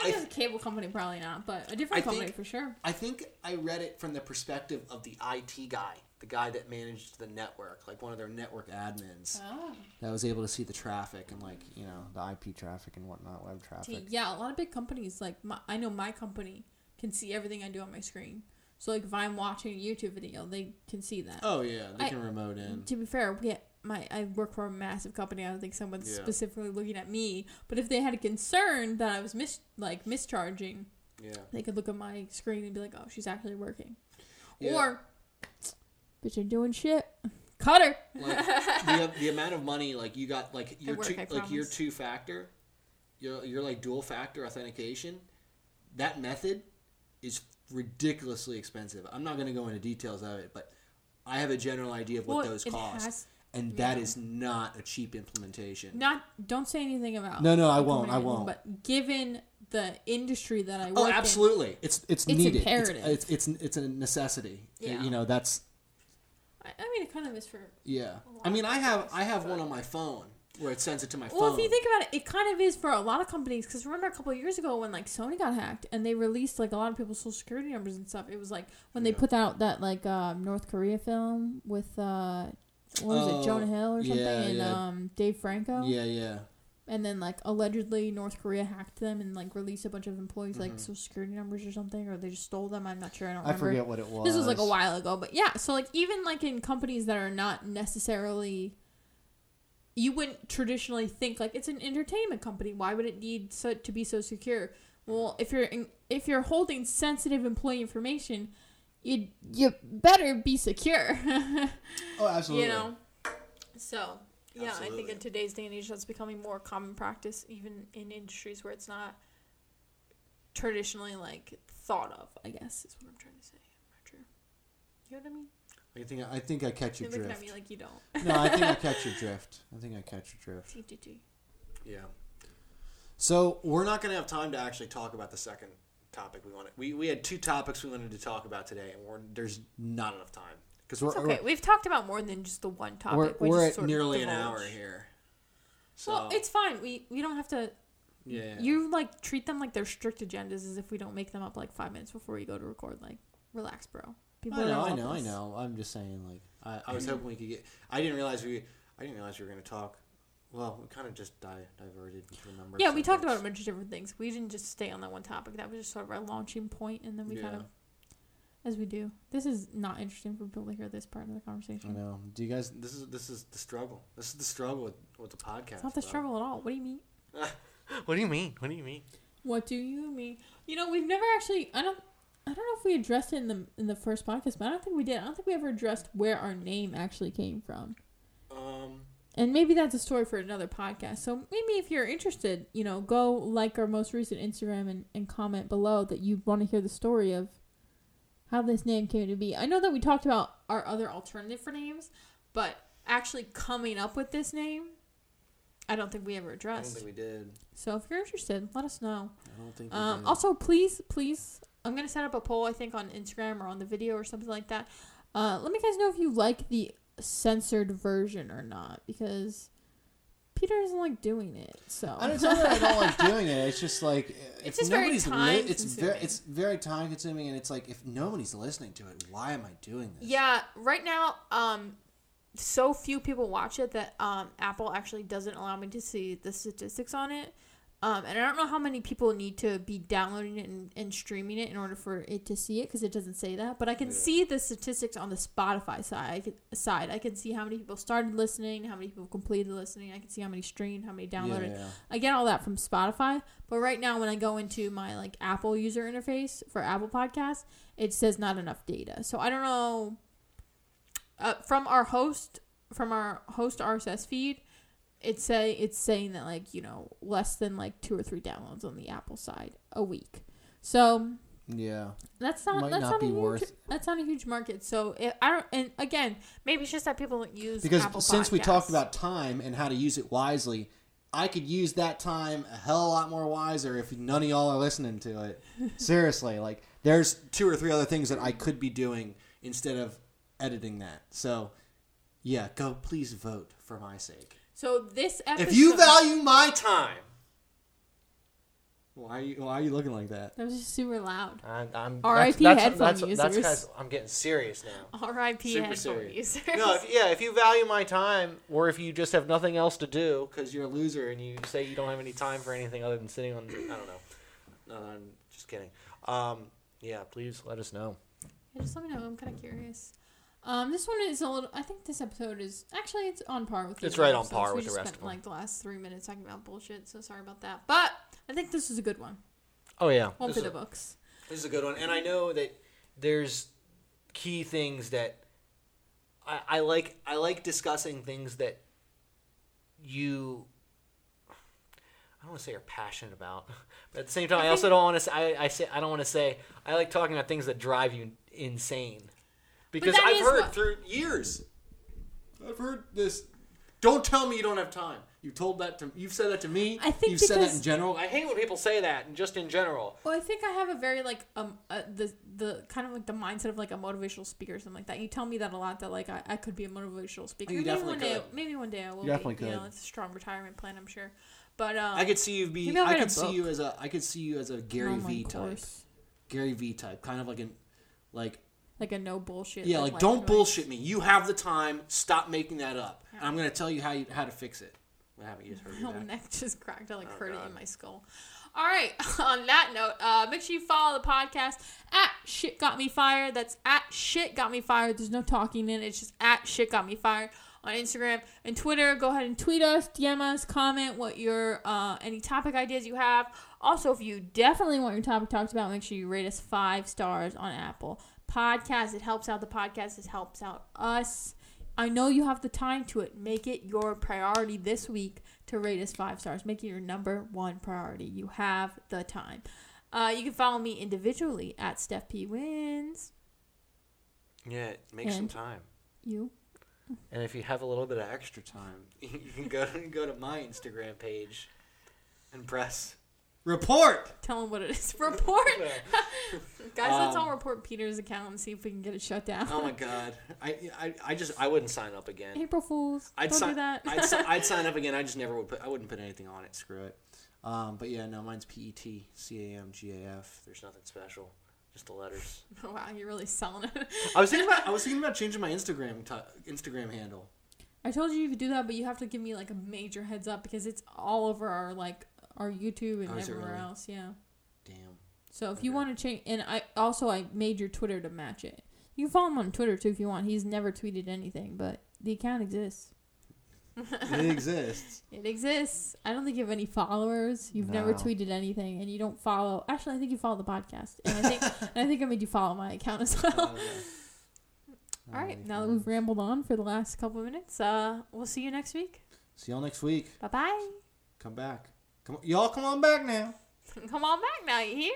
[SPEAKER 2] I
[SPEAKER 3] I
[SPEAKER 2] guess a cable company probably not, but a
[SPEAKER 3] I
[SPEAKER 2] different company
[SPEAKER 3] think-
[SPEAKER 2] for sure.
[SPEAKER 3] I think I read it from the perspective of the IT guy, the guy that managed the network, like one of their network admins,
[SPEAKER 2] Oh.
[SPEAKER 3] that was able to see the traffic and like you know the IP traffic and whatnot, web traffic.
[SPEAKER 2] Yeah, a lot of big companies like my, I know my company can see everything I do on my screen. So like if I'm watching a YouTube video, they can see that.
[SPEAKER 3] Oh yeah, they
[SPEAKER 2] I-
[SPEAKER 3] can remote in.
[SPEAKER 2] To be fair, we my I work for a massive company. I don't think someone's
[SPEAKER 3] Yeah.
[SPEAKER 2] specifically looking at me. But if they had a concern that I was mis like mischarging,
[SPEAKER 3] Yeah.
[SPEAKER 2] they could look at my screen and be like, "Oh, she's actually working,"
[SPEAKER 3] Yeah.
[SPEAKER 2] or "Bitch, ain't doing shit." Cut her.
[SPEAKER 3] like the, the amount of money like you got like your
[SPEAKER 2] work,
[SPEAKER 3] two like your two factor your your like dual factor authentication that method is ridiculously expensive i'm not going to go into details of it but i have a general idea of what
[SPEAKER 2] Well,
[SPEAKER 3] those cost
[SPEAKER 2] has-
[SPEAKER 3] and that
[SPEAKER 2] yeah.
[SPEAKER 3] is not a cheap implementation
[SPEAKER 2] Not. Don't say anything about.
[SPEAKER 3] No, no, I won't, I won't.
[SPEAKER 2] But given the industry that I oh, work
[SPEAKER 3] oh
[SPEAKER 2] in,
[SPEAKER 3] absolutely it's it's,
[SPEAKER 2] It's
[SPEAKER 3] needed
[SPEAKER 2] imperative.
[SPEAKER 3] It's, it's it's it's a necessity
[SPEAKER 2] Yeah.
[SPEAKER 3] you know that's
[SPEAKER 2] I, I mean, it kind of is for.
[SPEAKER 3] yeah i mean i have i have one on my phone where it sends it to my
[SPEAKER 2] Well,
[SPEAKER 3] phone Well,
[SPEAKER 2] if you think about it, it kind of is for a lot of companies. Because remember a couple of years ago when like Sony got hacked and they released like a lot of people's social security numbers and stuff. It was like when they
[SPEAKER 3] Yeah.
[SPEAKER 2] put out that like um, North Korea film with uh, what was
[SPEAKER 3] Oh,
[SPEAKER 2] it, Jonah Hill or something,
[SPEAKER 3] yeah,
[SPEAKER 2] and
[SPEAKER 3] yeah.
[SPEAKER 2] um, Dave Franco.
[SPEAKER 3] yeah yeah
[SPEAKER 2] and then like allegedly North Korea hacked them and like released a bunch of employees like social security numbers or something, or they just stole them. I'm not sure. I don't
[SPEAKER 5] I
[SPEAKER 2] remember.
[SPEAKER 5] forget what it was.
[SPEAKER 2] This was like a while ago, but yeah. So like even like in companies that are not necessarily, you wouldn't traditionally think like it's an entertainment company. Why would it need so, to be so secure? Well, if you're in, if you're holding sensitive employee information, you you better be secure.
[SPEAKER 5] Oh, absolutely.
[SPEAKER 2] you know. So yeah, I think in today's day and age, that's becoming more common practice, even in industries where it's not traditionally like thought of. I guess is what I'm trying to say. I'm not sure. You know what I mean?
[SPEAKER 5] I think I think I catch your
[SPEAKER 2] You're looking at
[SPEAKER 5] drift.
[SPEAKER 2] me like you don't.
[SPEAKER 5] no, I think I catch your drift. I think I catch your drift.
[SPEAKER 2] TTT.
[SPEAKER 3] Yeah. So we're not going to have time to actually talk about the second topic we wanted. We, we had two topics we wanted to talk about today, and we're, there's not enough time because we're
[SPEAKER 2] It's okay. We've talked about more than just the one topic.
[SPEAKER 5] we're,
[SPEAKER 2] we
[SPEAKER 5] we're
[SPEAKER 2] just
[SPEAKER 5] at
[SPEAKER 2] sort of
[SPEAKER 3] nearly an
[SPEAKER 2] divulge.
[SPEAKER 3] hour here. So
[SPEAKER 2] Well, it's fine. We we don't have to.
[SPEAKER 3] yeah, yeah.
[SPEAKER 2] You like treat them like they're strict agendas, as if we don't make them up like five minutes before you go to record. Like, relax, bro. People
[SPEAKER 5] I know, I know, I know. I'm just saying, like,
[SPEAKER 3] I, I was hoping we could get. I didn't realize we. I didn't realize we were going to talk. Well, we kind of just di- diverted into a number.
[SPEAKER 2] Yeah, we talked about a bunch of different things. We didn't just stay on that one topic. That was just sort of our launching point, and then we kind of, as we do. This is not interesting for people to hear this part of the conversation.
[SPEAKER 5] I
[SPEAKER 2] conversation.
[SPEAKER 5] know. Do you guys?
[SPEAKER 3] This is this is the struggle. This is the struggle with, with the podcast.
[SPEAKER 2] It's not the
[SPEAKER 3] bro.
[SPEAKER 2] struggle at all. What do you mean?
[SPEAKER 3] What do you mean? What do you mean?
[SPEAKER 2] What do you mean? You know, we've never actually. I don't. I don't know if we addressed it in the in the first podcast, but I don't think we did. I don't think we ever addressed where our name actually came from.
[SPEAKER 3] Um,
[SPEAKER 2] And maybe that's a story for another podcast. So maybe if you're interested, you know, go like our most recent Instagram and, and comment below that you want to hear the story of how this name came to be. I know that we talked about our other alternative for names, but actually coming up with this name, I don't think we ever
[SPEAKER 3] I don't
[SPEAKER 2] addressed.
[SPEAKER 3] think we did.
[SPEAKER 2] So if you're interested, let us know.
[SPEAKER 3] I don't think we
[SPEAKER 2] Um,
[SPEAKER 3] did.
[SPEAKER 2] also, please, please, I'm gonna set up a poll. I think on Instagram or on the video or something like that. Uh, let me guys know if you like the censored version or not because Peter doesn't like doing it. So
[SPEAKER 5] I don't know that I don't like doing it. It's just like it's
[SPEAKER 2] just very
[SPEAKER 5] nobody's
[SPEAKER 2] time
[SPEAKER 5] it's very it's very time consuming, and it's like if nobody's listening to it, why am I doing this?
[SPEAKER 2] yeah, right now, um, so few people watch it that um, Apple actually doesn't allow me to see the statistics on it. Um, and I don't know how many people need to be downloading it and, and streaming it in order for it to see it because it doesn't say that. But I can
[SPEAKER 3] Yeah.
[SPEAKER 2] see the statistics on the Spotify side. I can, side. I can see how many people started listening, how many people completed listening. I can see how many streamed, how many downloaded.
[SPEAKER 5] yeah.
[SPEAKER 2] I get all that from Spotify. But right now, when I go into my like Apple user interface for Apple Podcasts, it says not enough data. So I don't know. Uh, from our host, from our host RSS feed, it's say it's saying that like you know less than like two or three downloads on the Apple side a week. So
[SPEAKER 5] yeah.
[SPEAKER 2] that's not
[SPEAKER 5] Might
[SPEAKER 2] that's
[SPEAKER 5] not
[SPEAKER 2] not,
[SPEAKER 5] be
[SPEAKER 2] a huge,
[SPEAKER 5] worth-
[SPEAKER 2] that's not a huge market. So it, I don't. And again, maybe it's just that people don't use
[SPEAKER 5] Because
[SPEAKER 2] Apple
[SPEAKER 5] since we talked about time and how to use it wisely, I could use that time a hell of a lot more wiser if none of y'all are listening to it. Seriously, like there's two or three other things that I could be doing instead of editing that. So, yeah, go please vote for my sake.
[SPEAKER 2] So this episode,
[SPEAKER 3] if you value my time, why are you why are you looking like that?
[SPEAKER 2] that was just super loud.
[SPEAKER 3] I'm, I'm
[SPEAKER 2] R.I.P.
[SPEAKER 3] that's-
[SPEAKER 2] headphone
[SPEAKER 3] that's,
[SPEAKER 2] users.
[SPEAKER 3] That's, that's I'm getting serious now.
[SPEAKER 2] R.I.P.
[SPEAKER 3] Super
[SPEAKER 2] headphone
[SPEAKER 3] serious.
[SPEAKER 2] users.
[SPEAKER 3] No, if, yeah, if you value my time, or if you just have nothing else to do because you're a loser and you say you don't have any time for anything other than sitting on, I don't know. No, I'm just kidding. Um, yeah, please let us know.
[SPEAKER 2] Yeah, just let me know. I'm kind of curious. Um, this one is a little. I think this episode is actually it's on par with. the
[SPEAKER 3] It's
[SPEAKER 2] other
[SPEAKER 3] right on par
[SPEAKER 2] we
[SPEAKER 3] with the
[SPEAKER 2] just
[SPEAKER 3] rest
[SPEAKER 2] spent,
[SPEAKER 3] of 'em.
[SPEAKER 2] Like the last three minutes talking about bullshit. So sorry about that. But I think this is a good one.
[SPEAKER 3] Oh yeah,
[SPEAKER 2] One
[SPEAKER 3] this
[SPEAKER 2] for the books.
[SPEAKER 3] this is a good one, and I know that there's key things that I, I like. I like discussing things that you. I don't want to say you're passionate about, but at the same time, I, also don't want to. Say, I, I say I don't want to say I like talking about things that drive you insane, because I've heard
[SPEAKER 2] what-
[SPEAKER 3] through years. I've heard this. Don't tell me you don't have time. You told that to. You've said that to me.
[SPEAKER 2] I think
[SPEAKER 3] you've said that
[SPEAKER 2] because-
[SPEAKER 3] in general. I hate when people say that, and just in general.
[SPEAKER 2] Well, I think I have a very like um uh, the the kind of like the mindset of like a motivational speaker or something like that. You tell me that a lot that like I, I could be a motivational speaker.
[SPEAKER 3] You
[SPEAKER 2] maybe
[SPEAKER 3] definitely
[SPEAKER 2] one day maybe one day I will
[SPEAKER 5] You definitely
[SPEAKER 2] be. You know,
[SPEAKER 5] could.
[SPEAKER 2] it's a strong retirement plan, I'm sure. But um,
[SPEAKER 3] I could see you be.
[SPEAKER 2] I'll
[SPEAKER 3] I
[SPEAKER 2] write a
[SPEAKER 3] could see you as a. I could see you as a Gary
[SPEAKER 2] online
[SPEAKER 3] V type. Gary V type, kind of like an, like
[SPEAKER 2] like a no bullshit.
[SPEAKER 3] yeah, like don't bullshit me. You have the time. Stop making that up. And I'm gonna tell you how you how to fix it. What happened? You just hurt your neck.
[SPEAKER 2] neck just cracked. I like
[SPEAKER 3] Oh,
[SPEAKER 2] heard it in my skull. All right. On that note, uh, make sure you follow the podcast at Shit Got Me Fired. That's at Shit Got Me Fired. There's no talking in it. It's just at Shit Got Me Fired on Instagram and Twitter. Go ahead and tweet us, DM us, comment what your uh, any topic ideas you have. Also, if you definitely want your topic talked about, make sure you rate us five stars on Apple Podcast. It helps out the podcast. It helps out us. I know you have the time to it. Make it your priority this week to rate us five stars. Make it your number one priority. You have the time. Uh, you can follow me individually at Steph P Wins.
[SPEAKER 3] Yeah, make some time.
[SPEAKER 2] You.
[SPEAKER 3] And if you have a little bit of extra time, you can go go to my Instagram page and press
[SPEAKER 6] Report.
[SPEAKER 2] Tell them what it is. Report. Guys, let's
[SPEAKER 3] Um,
[SPEAKER 2] all report Peter's account and see if we can get it shut down.
[SPEAKER 3] oh my god, I, I I just I wouldn't sign up again.
[SPEAKER 2] April Fools.
[SPEAKER 3] I'd
[SPEAKER 2] Don't
[SPEAKER 3] sign
[SPEAKER 2] do that.
[SPEAKER 3] I'd, si- I'd sign up again. I just never would put I wouldn't put anything on it. Screw it. Um, but yeah, no, mine's P E T C A M G A F. There's nothing special, just the letters.
[SPEAKER 2] wow, you're really selling it.
[SPEAKER 3] I was thinking about I was thinking about changing my Instagram t- Instagram handle.
[SPEAKER 2] I told you you could do that, but you have to give me like a major heads up because it's all over our like our YouTube and
[SPEAKER 3] Oh,
[SPEAKER 2] everywhere
[SPEAKER 3] really?
[SPEAKER 2] else. Yeah.
[SPEAKER 3] Damn.
[SPEAKER 2] So if you want to change, and I also I made your Twitter to match it. You can follow him on Twitter too if you want. He's never tweeted anything, but the account exists.
[SPEAKER 6] It exists.
[SPEAKER 2] It exists. I don't think you have any followers. You've never tweeted anything, and you don't follow. Actually, I think you follow the podcast, and I think and I think I made you follow my account as well.
[SPEAKER 3] Oh, okay.
[SPEAKER 2] All right, now that we've rambled on for the last couple of minutes, uh, we'll see you next week.
[SPEAKER 6] See y'all next week.
[SPEAKER 2] Bye bye.
[SPEAKER 6] Come back. Come y'all come on back now.
[SPEAKER 2] Come on back now. You hear?